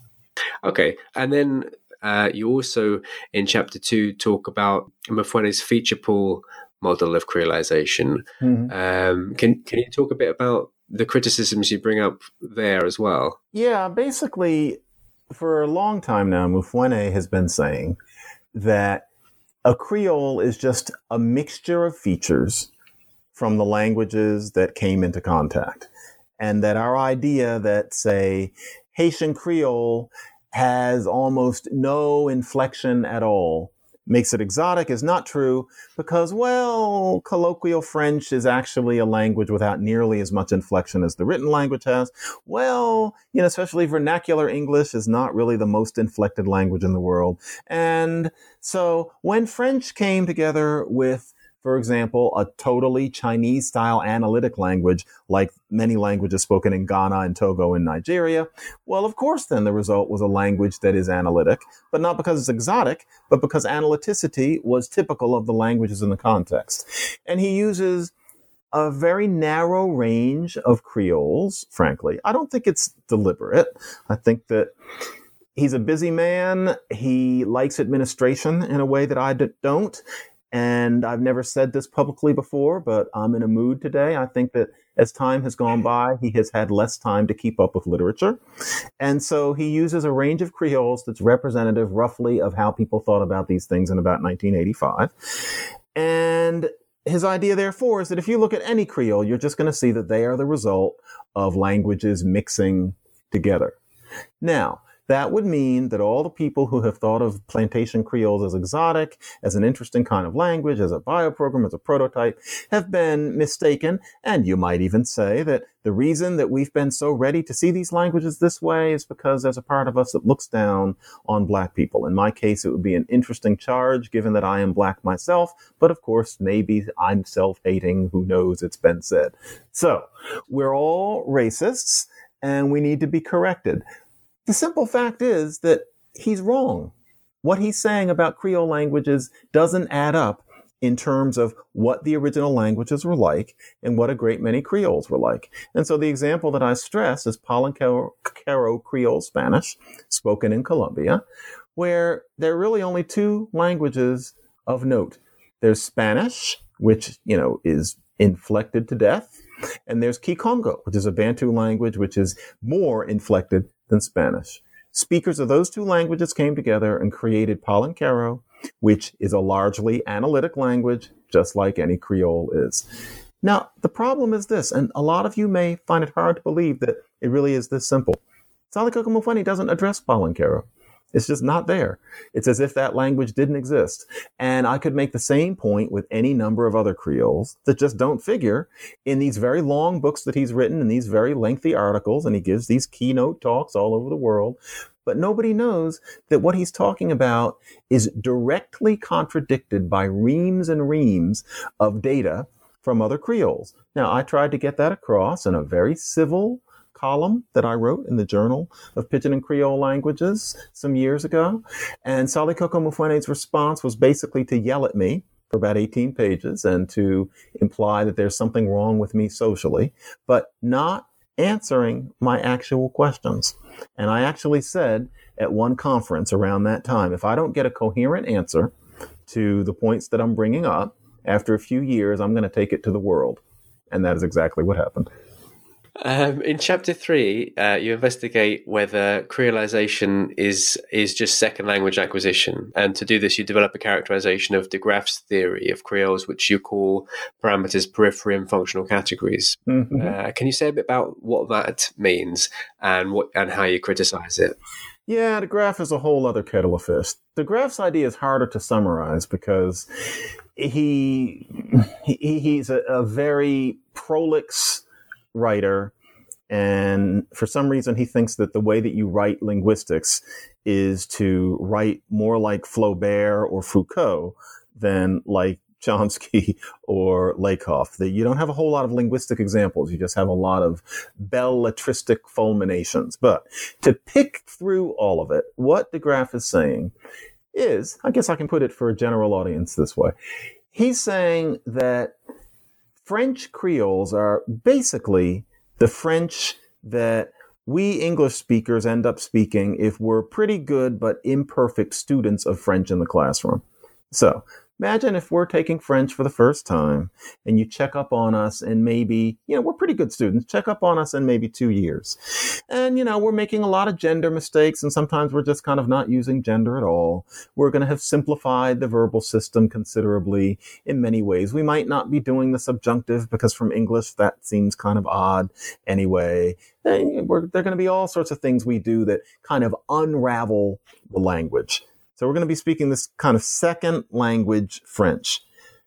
Okay. And then uh, you also, in chapter two, talk about Mufwene's feature pool model of creolization. Mm-hmm. Um, can, can you talk a bit about the criticisms you bring up there as well? Yeah, basically, for a long time now, Mufwene has been saying that a Creole is just a mixture of features from the languages that came into contact. And that our idea that, say, Haitian Creole has almost no inflection at all makes it exotic is not true because, well, colloquial French is actually a language without nearly as much inflection as the written language has. Well, you know, especially vernacular English is not really the most inflected language in the world. And so when French came together with for example, a totally Chinese style analytic language like many languages spoken in Ghana and Togo and Nigeria, well, of course, then the result was a language that is analytic, but not because it's exotic, but because analyticity was typical of the languages in the context. And he uses a very narrow range of Creoles, frankly. I don't think it's deliberate. I think that he's a busy man. He likes administration in a way that I don't. And I've never said this publicly before, but I'm in a mood today. I think that as time has gone by, he has had less time to keep up with literature. And so he uses a range of Creoles that's representative roughly of how people thought about these things in about 1985. And his idea, therefore, is that if you look at any Creole, you're just going to see that they are the result of languages mixing together. Now, that would mean that all the people who have thought of plantation Creoles as exotic, as an interesting kind of language, as a bioprogram, as a prototype, have been mistaken. And you might even say that the reason that we've been so ready to see these languages this way is because there's a part of us that looks down on black people. In my case, it would be an interesting charge given that I am black myself, but of course, maybe I'm self-hating. Who knows? It's been said. So we're all racists and we need to be corrected. The simple fact is that he's wrong. What he's saying about Creole languages doesn't add up in terms of what the original languages were like and what a great many Creoles were like. And so the example that I stress is Palenquero Creole Spanish, spoken in Colombia, where there are really only two languages of note. There's Spanish, which, you know, is inflected to death, and there's Kikongo, which is a Bantu language, which is more inflected than Spanish. Speakers of those two languages came together and created Palenquero, which is a largely analytic language, just like any Creole is. Now, the problem is this, and a lot of you may find it hard to believe that it really is this simple. Sally Mufwene doesn't address Palenquero. It's just not there. It's as if that language didn't exist. And I could make the same point with any number of other Creoles that just don't figure in these very long books that he's written in these very lengthy articles. And he gives these keynote talks all over the world. But nobody knows that what he's talking about is directly contradicted by reams and reams of data from other Creoles. Now, I tried to get that across in a very civil, column that I wrote in the Journal of Pidgin and Creole Languages some years ago. And Salikoko Mufwene's response was basically to yell at me for about 18 pages and to imply that there's something wrong with me socially, but not answering my actual questions. And I actually said at one conference around that time, if I don't get a coherent answer to the points that I'm bringing up, after a few years, I'm going to take it to the world. And that is exactly what happened. Um, in chapter three, uh, you investigate whether creolization is is just second language acquisition, and to do this, you develop a characterization of DeGraff's theory of Creoles, which you call parameters, periphery, and functional categories. Mm-hmm. Uh, can you say a bit about what that means and what and how you criticize it? Yeah, DeGraff is a whole other kettle of fish. DeGraff's idea is harder to summarize because he, he he's a, a very prolix writer. And for some reason, he thinks that the way that you write linguistics is to write more like Flaubert or Foucault than like Chomsky or Lakoff. That you don't have a whole lot of linguistic examples. You just have a lot of belletristic fulminations. But to pick through all of it, what DeGraff is saying is, I guess I can put it for a general audience this way. He's saying that French Creoles are basically the French that we English speakers end up speaking if we're pretty good but imperfect students of French in the classroom. So Imagine if we're taking French for the first time and you check up on us and maybe, you know, we're pretty good students, check up on us in maybe two years. And, you know, we're making a lot of gender mistakes and sometimes we're just kind of not using gender at all. We're going to have simplified the verbal system considerably in many ways. We might not be doing the subjunctive because from English that seems kind of odd anyway. there are going to be all sorts of things we do that kind of unravel the language. So we're going to be speaking this kind of second language French.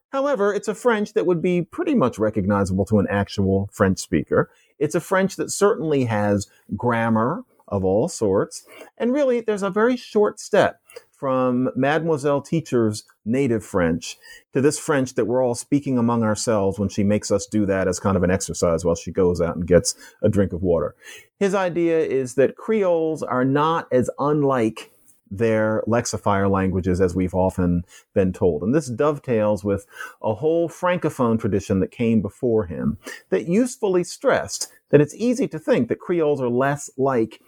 However, it's a French that would be pretty much recognizable to an actual French speaker. It's a French that certainly has grammar of all sorts. And really, there's a very short step from Mademoiselle Teacher's native French to this French that we're all speaking among ourselves when she makes us do that as kind of an exercise while she goes out and gets a drink of water. His idea is that Creoles are not as unlike their lexifier languages as we've often been told. And this dovetails with a whole Francophone tradition that came before him that usefully stressed that it's easy to think that Creoles are less like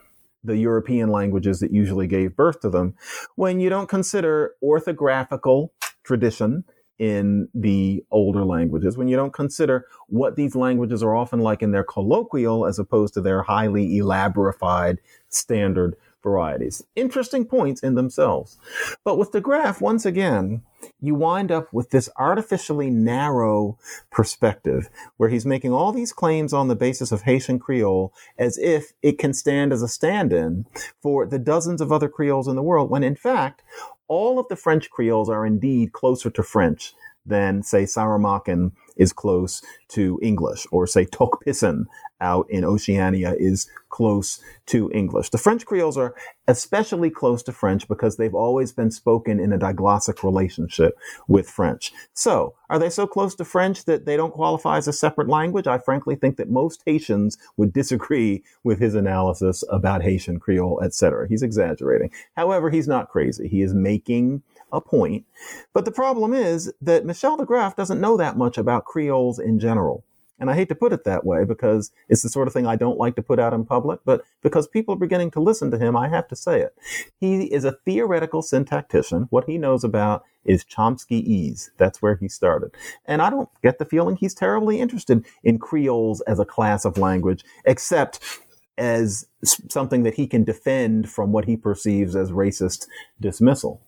the European languages that usually gave birth to them when you don't consider orthographical tradition in the older languages, when you don't consider what these languages are often like in their colloquial as opposed to their highly elaborated standard varieties. Interesting points in themselves. But with DeGraff, once again, you wind up with this artificially narrow perspective where he's making all these claims on the basis of Haitian Creole as if it can stand as a stand in for the dozens of other Creoles in the world, when in fact, all of the French Creoles are indeed closer to French than, say, Saramaccan is close to English, or say Tok Pisin out in Oceania is close to English. The French Creoles are especially close to French because they've always been spoken in a diglossic relationship with French. So, are they so close to French that they don't qualify as a separate language? I frankly think that most Haitians would disagree with his analysis about Haitian Creole, etc. He's exaggerating. However, he's not crazy. He is making a point. But the problem is that Michel DeGraff doesn't know that much about Creoles in general. And I hate to put it that way because it's the sort of thing I don't like to put out in public, but because people are beginning to listen to him, I have to say it. He is a theoretical syntactician. What he knows about is Chomskyese. That's where he started. And I don't get the feeling he's terribly interested in Creoles as a class of language, except as something that he can defend from what he perceives as racist dismissal.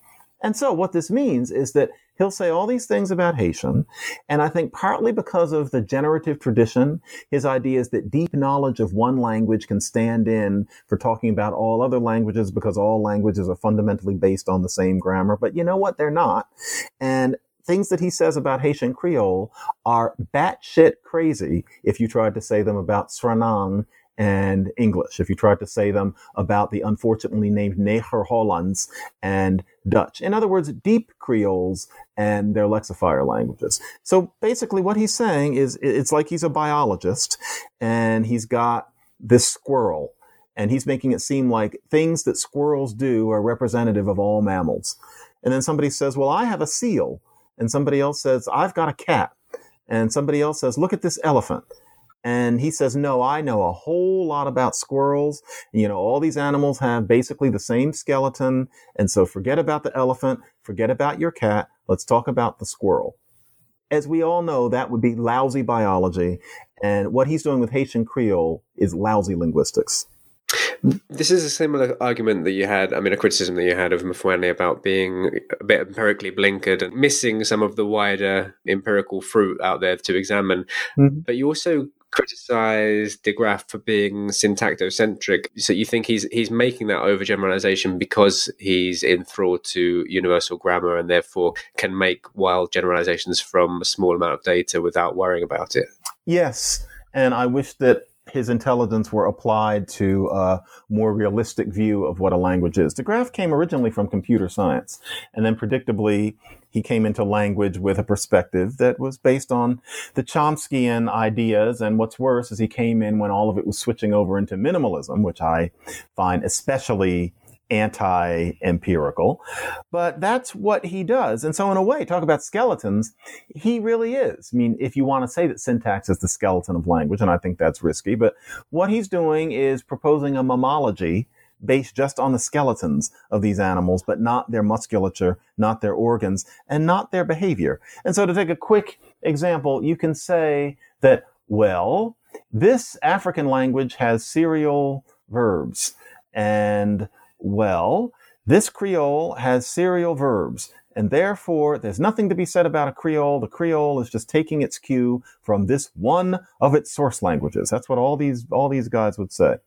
And so what this means is that he'll say all these things about Haitian. And I think partly because of the generative tradition, his idea is that deep knowledge of one language can stand in for talking about all other languages because all languages are fundamentally based on the same grammar. But you know what? They're not. And things that he says about Haitian Creole are batshit crazy if you tried to say them about Sranan and English. If you tried to say them about the unfortunately named Neger Hollands and Dutch. In other words, deep Creoles and their lexifier languages. So basically what he's saying is it's like he's a biologist and he's got this squirrel and he's making it seem like things that squirrels do are representative of all mammals. And then somebody says, well, I have a seal. And somebody else says, I've got a cat. And somebody else says, look at this elephant. And he says, no, I know a whole lot about squirrels. You know, all these animals have basically the same skeleton. And so forget about the elephant. Forget about your cat. Let's talk about the squirrel. As we all know, that would be lousy biology. And what he's doing with Haitian Creole is lousy linguistics. This is a similar argument that you had, I mean, a criticism that you had of Mufwene about being a bit empirically blinkered and missing some of the wider empirical fruit out there to examine. Mm-hmm. But you also criticize DeGraff for being syntactocentric. So you think he's he's making that overgeneralization because he's enthralled to universal grammar and therefore can make wild generalizations from a small amount of data without worrying about it. Yes, and I wish that his intelligence were applied to a more realistic view of what a language is. DeGraff came originally from computer science, and then predictably he came into language with a perspective that was based on the Chomskyan ideas. And what's worse is he came in when all of it was switching over into minimalism, which I find especially anti-empirical, but that's what he does. And so in a way, talk about skeletons, he really is. I mean, if you want to say that syntax is the skeleton of language, and I think that's risky, but what he's doing is proposing a mammalogy based just on the skeletons of these animals, but not their musculature, not their organs, and not their behavior. And so to take a quick example, you can say that, well, this African language has serial verbs and well, this Creole has serial verbs, and therefore there's nothing to be said about a Creole. The Creole is just taking its cue from this one of its source languages. That's what all these all these guys would say.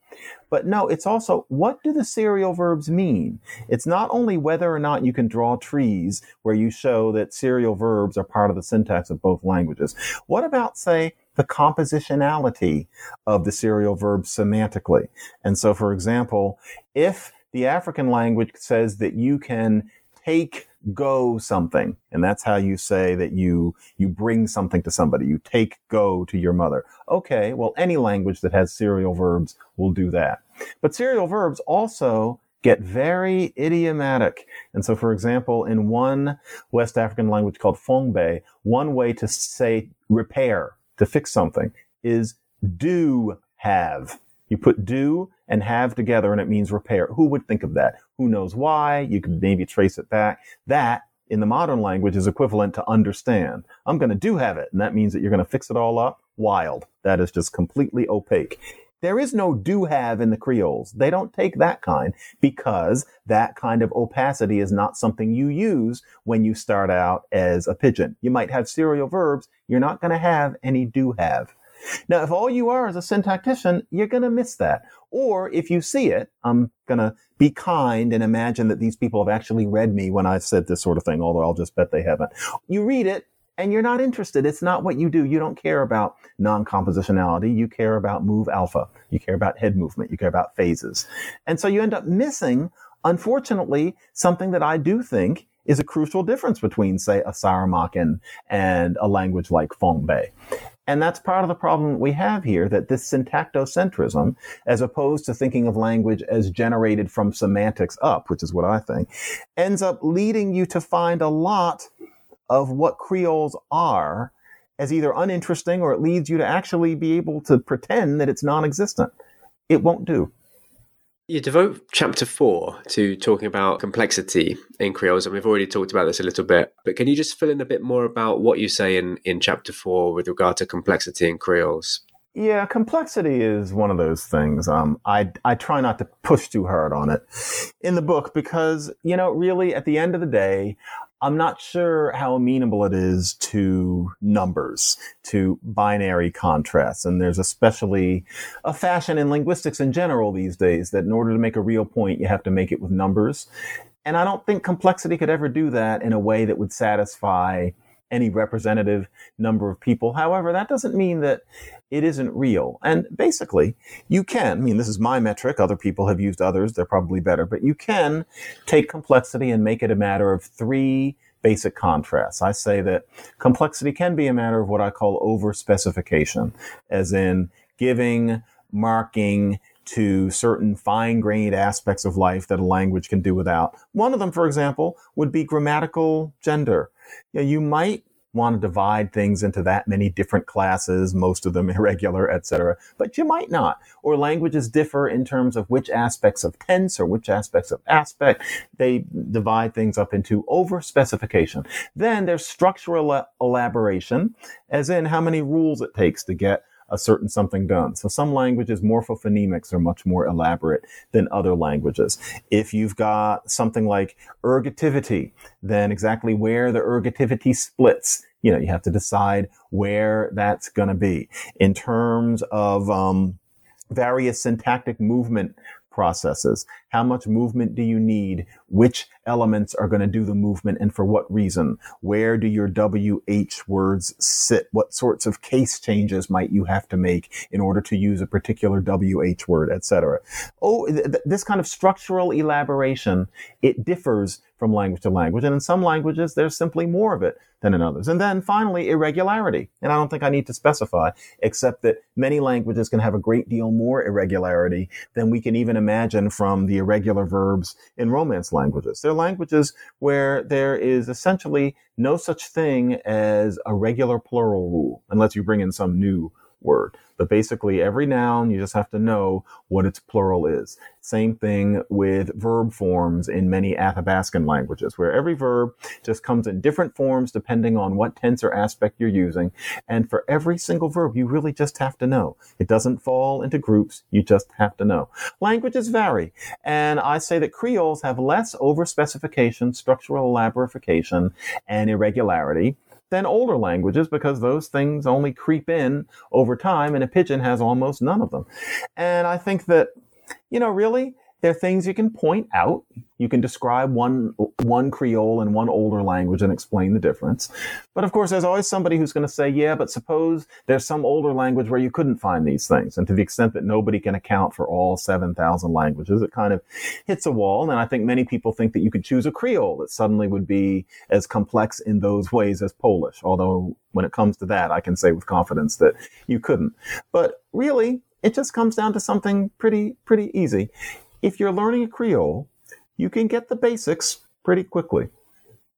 But no, it's also what do the serial verbs mean? It's not only whether or not you can draw trees where you show that serial verbs are part of the syntax of both languages. What about say the compositionality of the serial verbs semantically? And so for example, if the African language says that you can take go something and that's how you say that you you bring something to somebody you take go to your mother okay well any language that has serial verbs will do that but serial verbs also get very idiomatic. And so, for example, in one West African language called Fongbe, one way to say repair, to fix something, is do have. You put do and have together and it means repair. Who would think of that? Who knows why? You could maybe trace it back. That in the modern language is equivalent to understand. I'm going to do have it. And that means that you're going to fix it all up. Wild. That is just completely opaque. There is no do have in the Creoles. They don't take that kind because that kind of opacity is not something you use when you start out as a pidgin. You might have serial verbs. You're not going to have any do have. Now, if all you are is a syntactician, you're going to miss that. Or if you see it, I'm going to be kind and imagine that these people have actually read me when I've said this sort of thing, although I'll just bet they haven't. You read it, and you're not interested. It's not what you do. You don't care about non-compositionality. You care about move alpha. You care about head movement. You care about phases. And so you end up missing, unfortunately, something that I do think is a crucial difference between, say, a Saramaccan and a language like Fongbe. And that's part of the problem we have here, that this syntactocentrism, as opposed to thinking of language as generated from semantics up, which is what I think, ends up leading you to find a lot of what Creoles are as either uninteresting or it leads you to actually be able to pretend that it's non existent. It won't do. You devote chapter four to talking about complexity in Creoles, and we've already talked about this a little bit. But can you just fill in a bit more about what you say in, in chapter four with regard to complexity in Creoles? Yeah, complexity is one of those things. Um, I I try not to push too hard on it in the book because you know, really, at the end of the day, I'm not sure how amenable it is to numbers, to binary contrasts. And there's especially a fashion in linguistics in general these days that in order to make a real point, you have to make it with numbers. And I don't think complexity could ever do that in a way that would satisfy any representative number of people. However, that doesn't mean that it isn't real. And basically, you can, I mean, this is my metric. Other people have used others. They're probably better, but you can take complexity and make it a matter of three basic contrasts. I say that complexity can be a matter of what I call over specification, as in giving, marking, to certain fine grained aspects of life that a language can do without. One of them, for example, would be grammatical gender. You, know, you might want to divide things into that many different classes, most of them irregular, etc. But you might not. Or languages differ in terms of which aspects of tense or which aspects of aspect. They divide things up into over specification. Then there's structural elaboration, as in how many rules it takes to get a certain something done. So some languages, morphophonemics are much more elaborate than other languages. If you've got something like ergativity, then exactly where the ergativity splits, you know, you have to decide where that's going to be. In terms of um, various syntactic movement processes. How much movement do you need? Which elements are going to do the movement and for what reason? Where do your WH words sit? What sorts of case changes might you have to make in order to use a particular WH word, etc. Oh, th- this kind of structural elaboration, it differs from language to language. And in some languages, there's simply more of it than in others. And then finally, irregularity. And I don't think I need to specify, except that many languages can have a great deal more irregularity than we can even imagine from the irregular verbs in Romance languages. They're languages where there is essentially no such thing as a regular plural rule, unless you bring in some new word. But basically, every noun, you just have to know what its plural is. Same thing with verb forms in many Athabascan languages, where every verb just comes in different forms depending on what tense or aspect you're using. And for every single verb, you really just have to know. It doesn't fall into groups. You just have to know. Languages vary. And I say that Creoles have less overspecification, structural elaboration, and irregularity than older languages because those things only creep in over time and a pidgin has almost none of them. And I think that, you know, really, there are things you can point out. You can describe one, one Creole and one older language and explain the difference. But of course, there's always somebody who's going to say, yeah, but suppose there's some older language where you couldn't find these things. And to the extent that nobody can account for all 7,000 languages, it kind of hits a wall. And I think many people think that you could choose a Creole that suddenly would be as complex in those ways as Polish. Although when it comes to that, I can say with confidence that you couldn't. But really, it just comes down to something pretty, pretty easy if you're learning Creole, you can get the basics pretty quickly,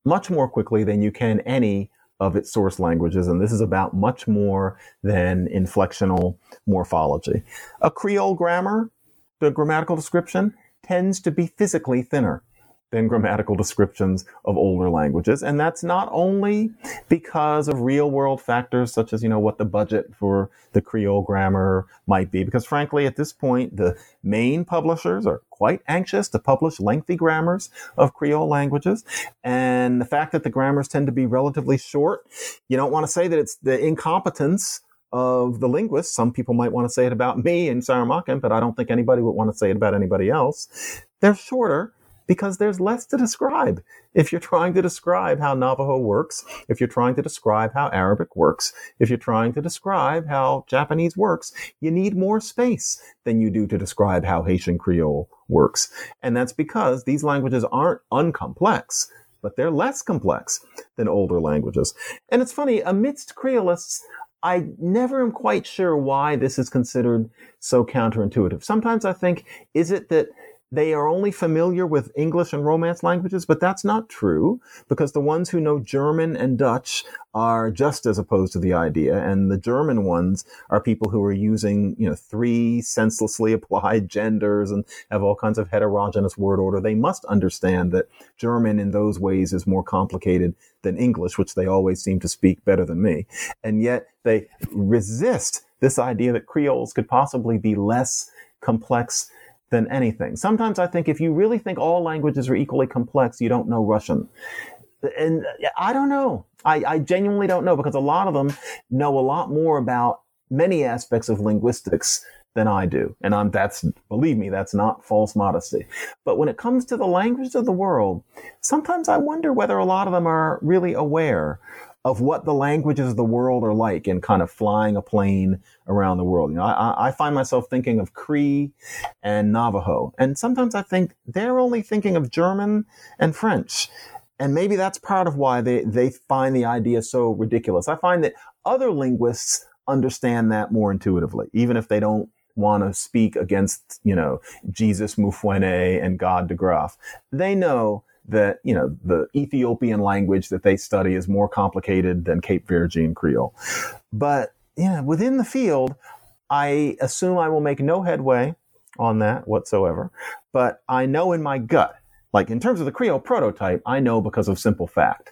much more quickly than you can any of its source languages. And this is about much more than inflectional morphology. A Creole grammar, the grammatical description, tends to be physically thinner than grammatical descriptions of older languages. And that's not only because of real world factors such as, you know, what the budget for the Creole grammar might be. Because frankly, at this point, the main publishers are quite anxious to publish lengthy grammars of Creole languages. And the fact that the grammars tend to be relatively short, you don't want to say that it's the incompetence of the linguists. Some people might want to say it about me and Saramaccan, but I don't think anybody would want to say it about anybody else. They're shorter because there's less to describe. If you're trying to describe how Navajo works, if you're trying to describe how Arabic works, if you're trying to describe how Japanese works, you need more space than you do to describe how Haitian Creole works. And that's because these languages aren't uncomplex, but they're less complex than older languages. And it's funny, amidst Creolists, I never am quite sure why this is considered so counterintuitive. Sometimes I think, is it that they are only familiar with English and Romance languages, but that's not true because the ones who know German and Dutch are just as opposed to the idea. And the German ones are people who are using, you know, three senselessly applied genders and have all kinds of heterogeneous word order. They must understand that German in those ways is more complicated than English, which they always seem to speak better than me. And yet they resist this idea that Creoles could possibly be less complex than anything. Sometimes I think if you really think all languages are equally complex, you don't know Russian. And uh, I don't know. I, I genuinely don't know because a lot of them know a lot more about many aspects of linguistics than I do. And I'm, that's, believe me, that's not false modesty. But when it comes to the languages of the world, sometimes I wonder whether a lot of them are really aware of what the languages of the world are like and kind of flying a plane around the world. You know, I, I find myself thinking of Cree and Navajo. And sometimes I think they're only thinking of German and French. And maybe that's part of why they, they find the idea so ridiculous. I find that other linguists understand that more intuitively, even if they don't want to speak against, you know, Jesus Mufwene and God DeGraff. They know that you know the Ethiopian language that they study is more complicated than Cape Verdean Creole. But you know, within the field, I assume I will make no headway on that whatsoever. But I know in my gut, like in terms of the Creole prototype, I know because of simple fact.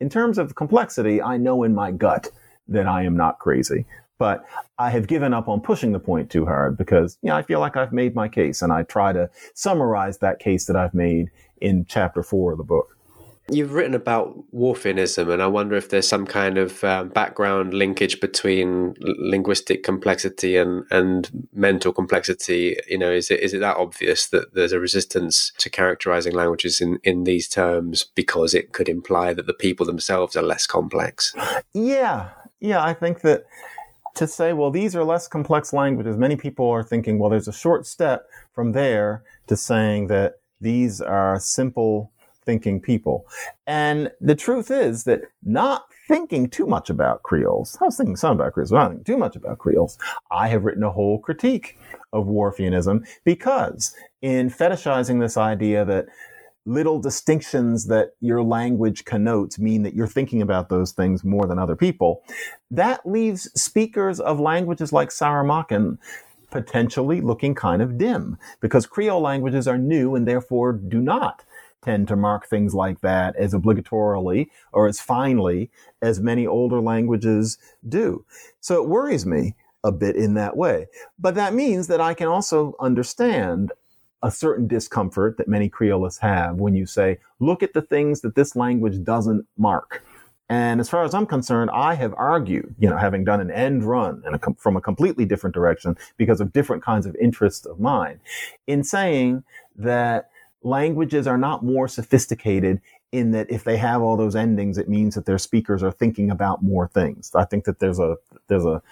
In terms of complexity, I know in my gut that I am not crazy. But I have given up on pushing the point too hard because, you know, I feel like I've made my case and I try to summarize that case that I've made in chapter four of the book. You've written about Whorfianism, and I wonder if there's some kind of um, background linkage between linguistic complexity and, and mental complexity. You know, is it is it that obvious that there's a resistance to characterizing languages in, in these terms because it could imply that the people themselves are less complex? Yeah, yeah, I think that to say, well, these are less complex languages, many people are thinking, well, there's a short step from there to saying that these are simple thinking people. And the truth is that not thinking too much about Creoles, I was thinking some about Creoles, but not thinking too much about Creoles, I have written a whole critique of Whorfianism because in fetishizing this idea that little distinctions that your language connotes mean that you're thinking about those things more than other people, that leaves speakers of languages like Saramaccan potentially looking kind of dim because Creole languages are new and therefore do not tend to mark things like that as obligatorily or as finely as many older languages do. So it worries me a bit in that way. But that means that I can also understand a certain discomfort that many Creolists have when you say, look at the things that this language doesn't mark. And as far as I'm concerned, I have argued, you know, having done an end run a, from a completely different direction because of different kinds of interests of mine, in saying that languages are not more sophisticated in that if they have all those endings, it means that their speakers are thinking about more things. I think that there's a, there's a,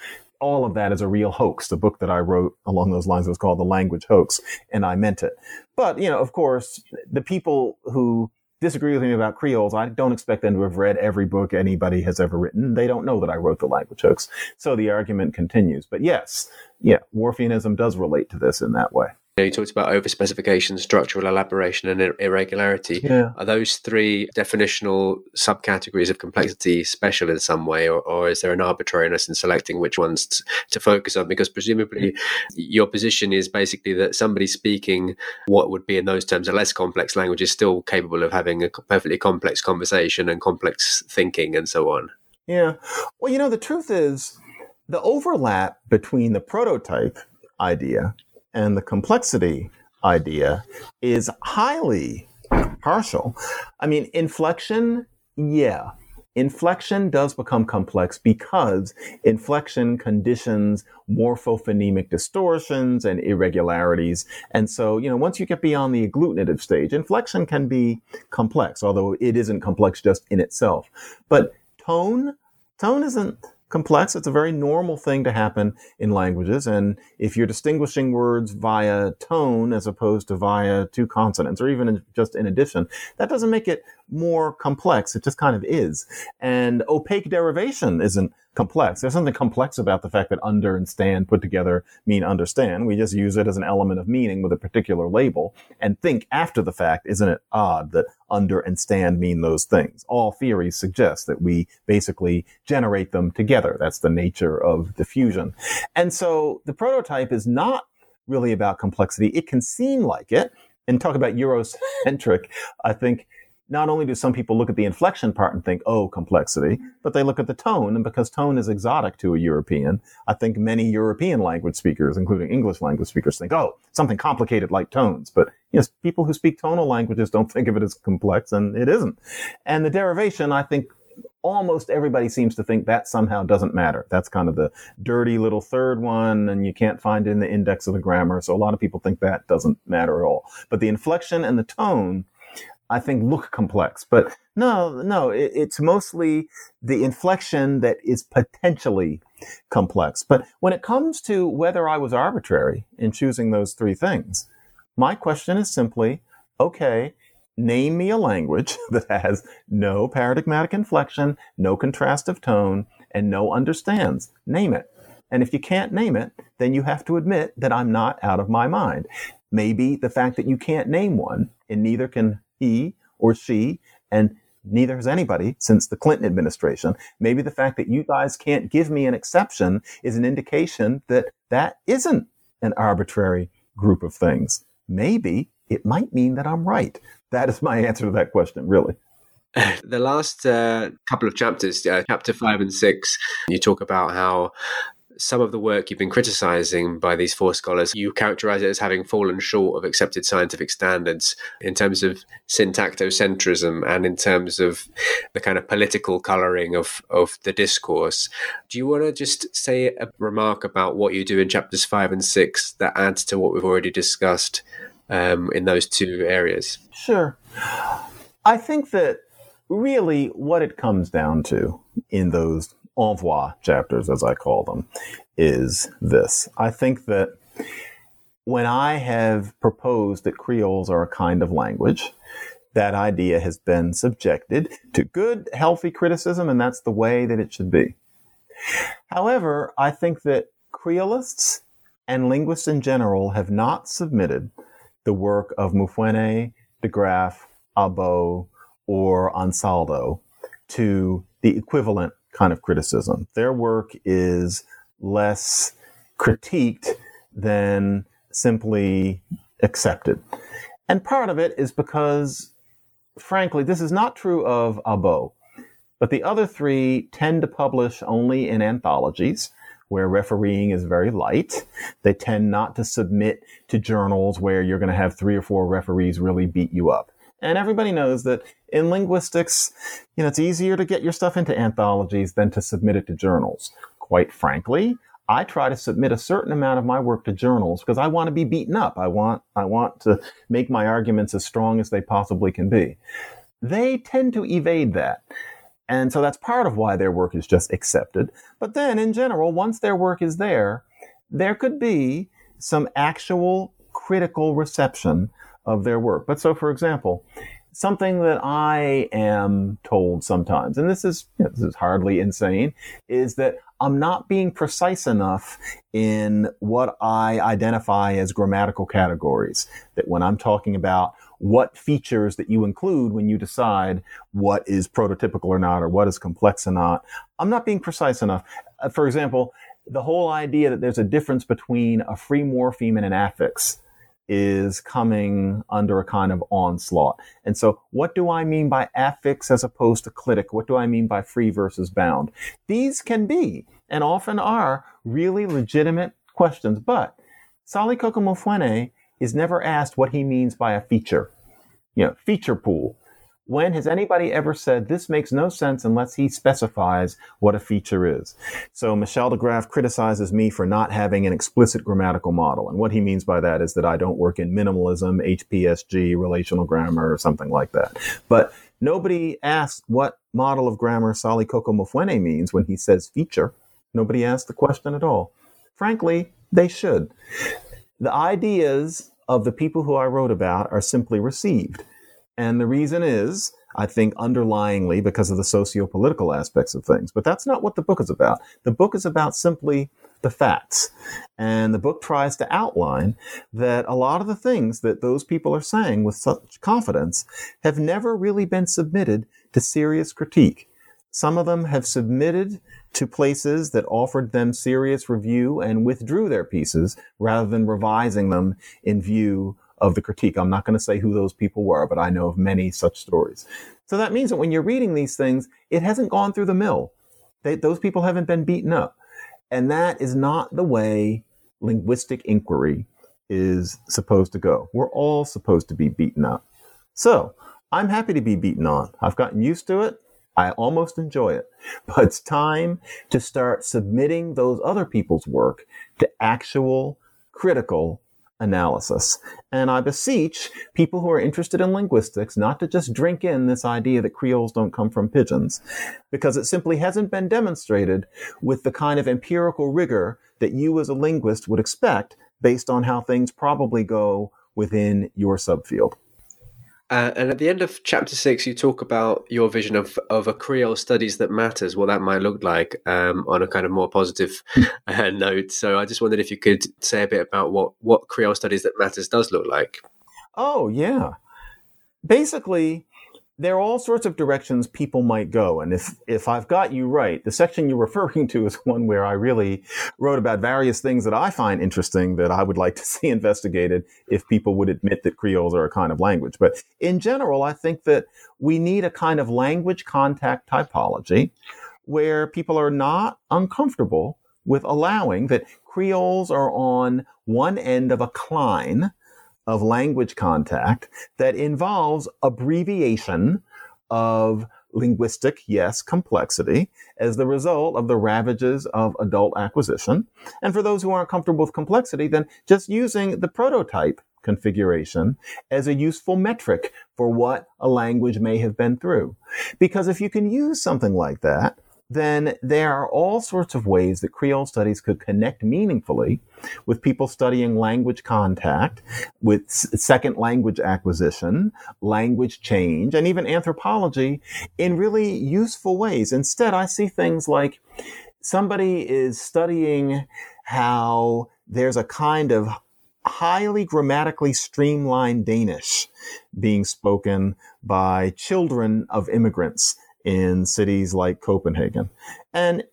all of that is a real hoax. The book that I wrote along those lines was called The Language Hoax, and I meant it. But, you know, of course, the people who disagree with me about Creoles, I don't expect them to have read every book anybody has ever written. They don't know that I wrote The Language Hoax. So the argument continues. But yes, yeah, Whorfianism does relate to this in that way. You talked about overspecification, structural elaboration, and irregularity. Yeah. Are those three definitional subcategories of complexity special in some way, or, or is there an arbitrariness in selecting which ones t- to focus on? Because presumably your position is basically that somebody speaking what would be in those terms a less complex language is still capable of having a perfectly complex conversation and complex thinking and so on. Yeah. Well, you know, the truth is the overlap between the prototype idea and the complexity idea is highly partial. I mean, inflection, yeah. Inflection does become complex because inflection conditions morphophonemic distortions and irregularities. And so, you know, once you get beyond the agglutinative stage, inflection can be complex, although it isn't complex just in itself. But tone, tone isn't complex. It's a very normal thing to happen in languages. And if you're distinguishing words via tone as opposed to via two consonants or even in, just in addition, that doesn't make it more complex. It just kind of is. And opaque derivation isn't complex. There's something complex about the fact that under and stand put together mean understand. We just use it as an element of meaning with a particular label and think after the fact, isn't it odd that under and stand mean those things? All theories suggest that we basically generate them together. That's the nature of diffusion. And so the prototype is not really about complexity. It can seem like it. And talk about Eurocentric, I think not only do some people look at the inflection part and think, oh, complexity, mm-hmm. but they look at the tone. And because tone is exotic to a European, I think many European language speakers, including English language speakers, think, oh, something complicated like tones. But yes, people who speak tonal languages don't think of it as complex, and it isn't. And the derivation, I think, almost everybody seems to think that somehow doesn't matter. That's kind of the dirty little third one, and you can't find it in the index of the grammar. So a lot of people think that doesn't matter at all. But the inflection and the tone I think, look complex. But no, no, it, it's mostly the inflection that is potentially complex. But when it comes to whether I was arbitrary in choosing those three things, my question is simply, okay, name me a language that has no paradigmatic inflection, no contrastive tone, and no understands. Name it. And if you can't name it, then you have to admit that I'm not out of my mind. Maybe the fact that you can't name one, and neither can he or she, and neither has anybody since the Clinton administration. Maybe the fact that you guys can't give me an exception is an indication that that isn't an arbitrary group of things. Maybe it might mean that I'm right. That is my answer to that question, really. The last uh, couple of chapters, uh, chapter five and six, you talk about how some of the work you've been criticizing by these four scholars, you characterize it as having fallen short of accepted scientific standards in terms of syntactocentrism and in terms of the kind of political coloring of, of the discourse. Do you want to just say a remark about what you do in chapters five and six that adds to what we've already discussed um, in those two areas? Sure. I think that really what it comes down to in those envoi chapters, as I call them, is this. I think that when I have proposed that Creoles are a kind of language, that idea has been subjected to good, healthy criticism, and that's the way that it should be. However, I think that Creolists and linguists in general have not submitted the work of Mufwene, de Graaf, Aboh, or Ansaldo to the equivalent kind of criticism. Their work is less critiqued than simply accepted. And part of it is because, frankly, this is not true of Aboh, but the other three tend to publish only in anthologies where refereeing is very light. They tend not to submit to journals where you're going to have three or four referees really beat you up. And everybody knows that in linguistics, you know, it's easier to get your stuff into anthologies than to submit it to journals. Quite frankly, I try to submit a certain amount of my work to journals because I want to be beaten up. I want, I want to make my arguments as strong as they possibly can be. They tend to evade that. And so that's part of why their work is just accepted. But then in general, once their work is there, there could be some actual critical reception of their work. But so, for example, something that I am told sometimes, and this is you know, this is hardly insane, is that I'm not being precise enough in what I identify as grammatical categories. That when I'm talking about what features that you include when you decide what is prototypical or not, or what is complex or not, I'm not being precise enough. Uh, for example, the whole idea that there's a difference between a free morpheme and an affix is coming under a kind of onslaught. And so what do I mean by affix as opposed to clitic? What do I mean by free versus bound? These can be and often are really legitimate questions, but Sally Mufwene is never asked what he means by a feature. You know, feature pool. When has anybody ever said this makes no sense unless he specifies what a feature is? So Michel DeGraff criticizes me for not having an explicit grammatical model. And what he means by that is that I don't work in minimalism, HPSG, relational grammar, or something like that. But nobody asks what model of grammar Salikoko Mufwene means when he says feature. Nobody asked the question at all. Frankly, they should. The ideas of the people who I wrote about are simply received. And the reason is, I think, underlyingly because of the socio political aspects of things. But that's not what the book is about. The book is about simply the facts. And the book tries to outline that a lot of the things that those people are saying with such confidence have never really been submitted to serious critique. Some of them have submitted to places that offered them serious review and withdrew their pieces rather than revising them in view of the critique. I'm not going to say who those people were, but I know of many such stories. So that means that when you're reading these things, it hasn't gone through the mill. They, those people haven't been beaten up. And that is not the way linguistic inquiry is supposed to go. We're all supposed to be beaten up. So I'm happy to be beaten on. I've gotten used to it. I almost enjoy it. But it's time to start submitting those other people's work to actual critical analysis. And I beseech people who are interested in linguistics not to just drink in this idea that Creoles don't come from pidgins, because it simply hasn't been demonstrated with the kind of empirical rigor that you as a linguist would expect based on how things probably go within your subfield. Uh, and at the end of chapter six, you talk about your vision of, of a Creole studies that matters, what that might look like um, on a kind of more positive uh, note. So I just wondered if you could say a bit about what, what Creole studies that matters does look like. Oh, yeah. Basically, there are all sorts of directions people might go. And if, if I've got you right, the section you're referring to is one where I really wrote about various things that I find interesting that I would like to see investigated if people would admit that Creoles are a kind of language. But in general, I think that we need a kind of language contact typology where people are not uncomfortable with allowing that Creoles are on one end of a cline of language contact that involves abbreviation of linguistic, yes, complexity as the result of the ravages of adult acquisition. And for those who aren't comfortable with complexity, then just using the prototype configuration as a useful metric for what a language may have been through. Because if you can use something like that, then there are all sorts of ways that Creole studies could connect meaningfully with people studying language contact, with second language acquisition, language change, and even anthropology in really useful ways. Instead, I see things like somebody is studying how there's a kind of highly grammatically streamlined Danish being spoken by children of immigrants in cities like Copenhagen. And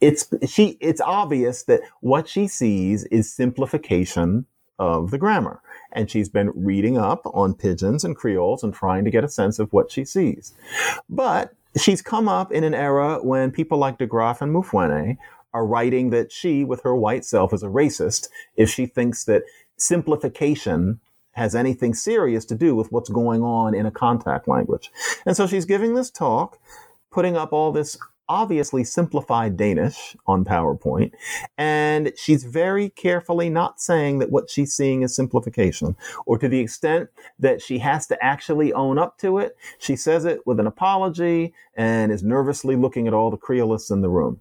it's she it's obvious that what she sees is simplification of the grammar. And she's been reading up on pidgins and creoles and trying to get a sense of what she sees. But she's come up in an era when people like DeGraff and Mufwene are writing that she, with her white self, is a racist if she thinks that simplification has anything serious to do with what's going on in a contact language. And so she's giving this talk, putting up all this obviously simplified Danish on PowerPoint, and she's very carefully not saying that what she's seeing is simplification, or to the extent that she has to actually own up to it, she says it with an apology and is nervously looking at all the Creolists in the room.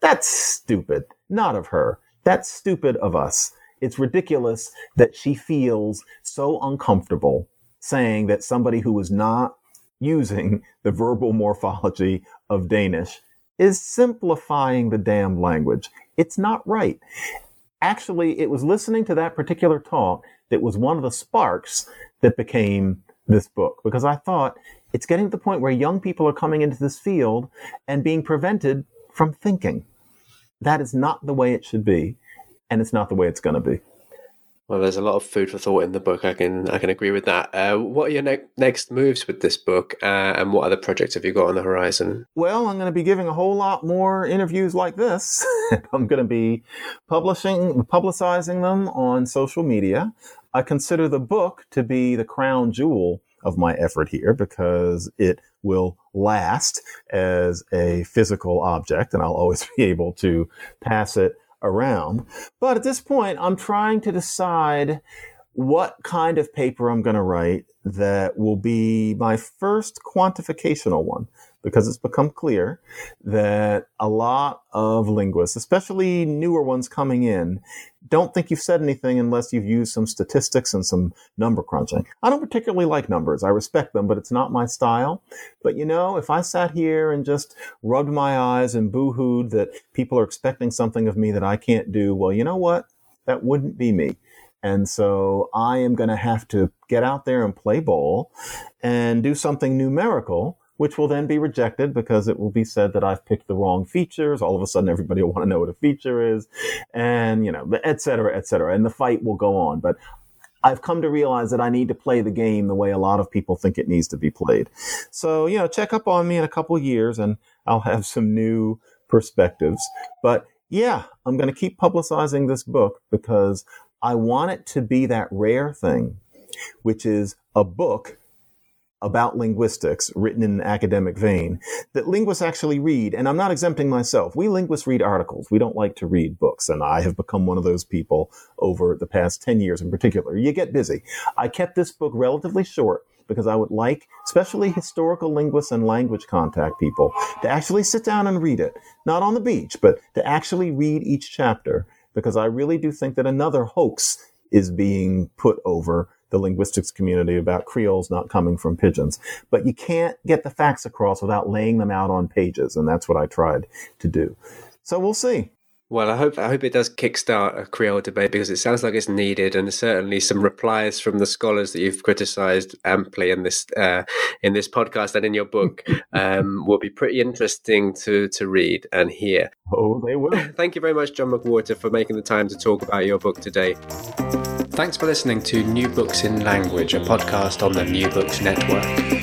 That's stupid. Not of her. That's stupid of us. It's ridiculous that she feels so uncomfortable saying that somebody who is not using the verbal morphology of Danish is simplifying the damn language. It's not right. Actually, it was listening to that particular talk that was one of the sparks that became this book because I thought it's getting to the point where young people are coming into this field and being prevented from thinking. That is not the way it should be, and it's not the way it's going to be. Well, there's a lot of food for thought in the book. I can I can agree with that. Uh, what are your ne- next moves with this book, uh, and what other projects have you got on the horizon? Well, I'm going to be giving a whole lot more interviews like this. I'm going to be publishing, publicizing them on social media. I consider the book to be the crown jewel of my effort here because it will last as a physical object, and I'll always be able to pass it around. But at this point, I'm trying to decide what kind of paper I'm going to write that will be my first quantificational one because it's become clear that a lot of linguists, especially newer ones coming in, don't think you've said anything unless you've used some statistics and some number crunching. I don't particularly like numbers. I respect them, but it's not my style. But you know, if I sat here and just rubbed my eyes and boo-hooed that people are expecting something of me that I can't do, well, you know what? That wouldn't be me. And so I am going to have to get out there and play ball and do something numerical which will then be rejected because it will be said that I've picked the wrong features. All of a sudden, everybody will want to know what a feature is, and you know, et cetera, et cetera. And the fight will go on. But I've come to realize that I need to play the game the way a lot of people think it needs to be played. So, you know, check up on me in a couple years and I'll have some new perspectives. But yeah, I'm going to keep publicizing this book because I want it to be that rare thing, which is a book about linguistics written in an academic vein that linguists actually read. And I'm not exempting myself. We linguists read articles. We don't like to read books. And I have become one of those people over the past 10 years in particular. You get busy. I kept this book relatively short because I would like, especially historical linguists and language contact people, to actually sit down and read it. Not on the beach, but to actually read each chapter because I really do think that another hoax is being put over the linguistics community about Creoles not coming from pidgins. But you can't get the facts across without laying them out on pages, and that's what I tried to do. So we'll see. Well, I hope I hope it does kickstart a Creole debate because it sounds like it's needed, and certainly some replies from the scholars that you've criticised amply in this uh, in this podcast and in your book um, will be pretty interesting to to read and hear. Oh, they will. Thank you very much, John McWhorter, for making the time to talk about your book today. Thanks for listening to New Books in Language, a podcast on the New Books Network.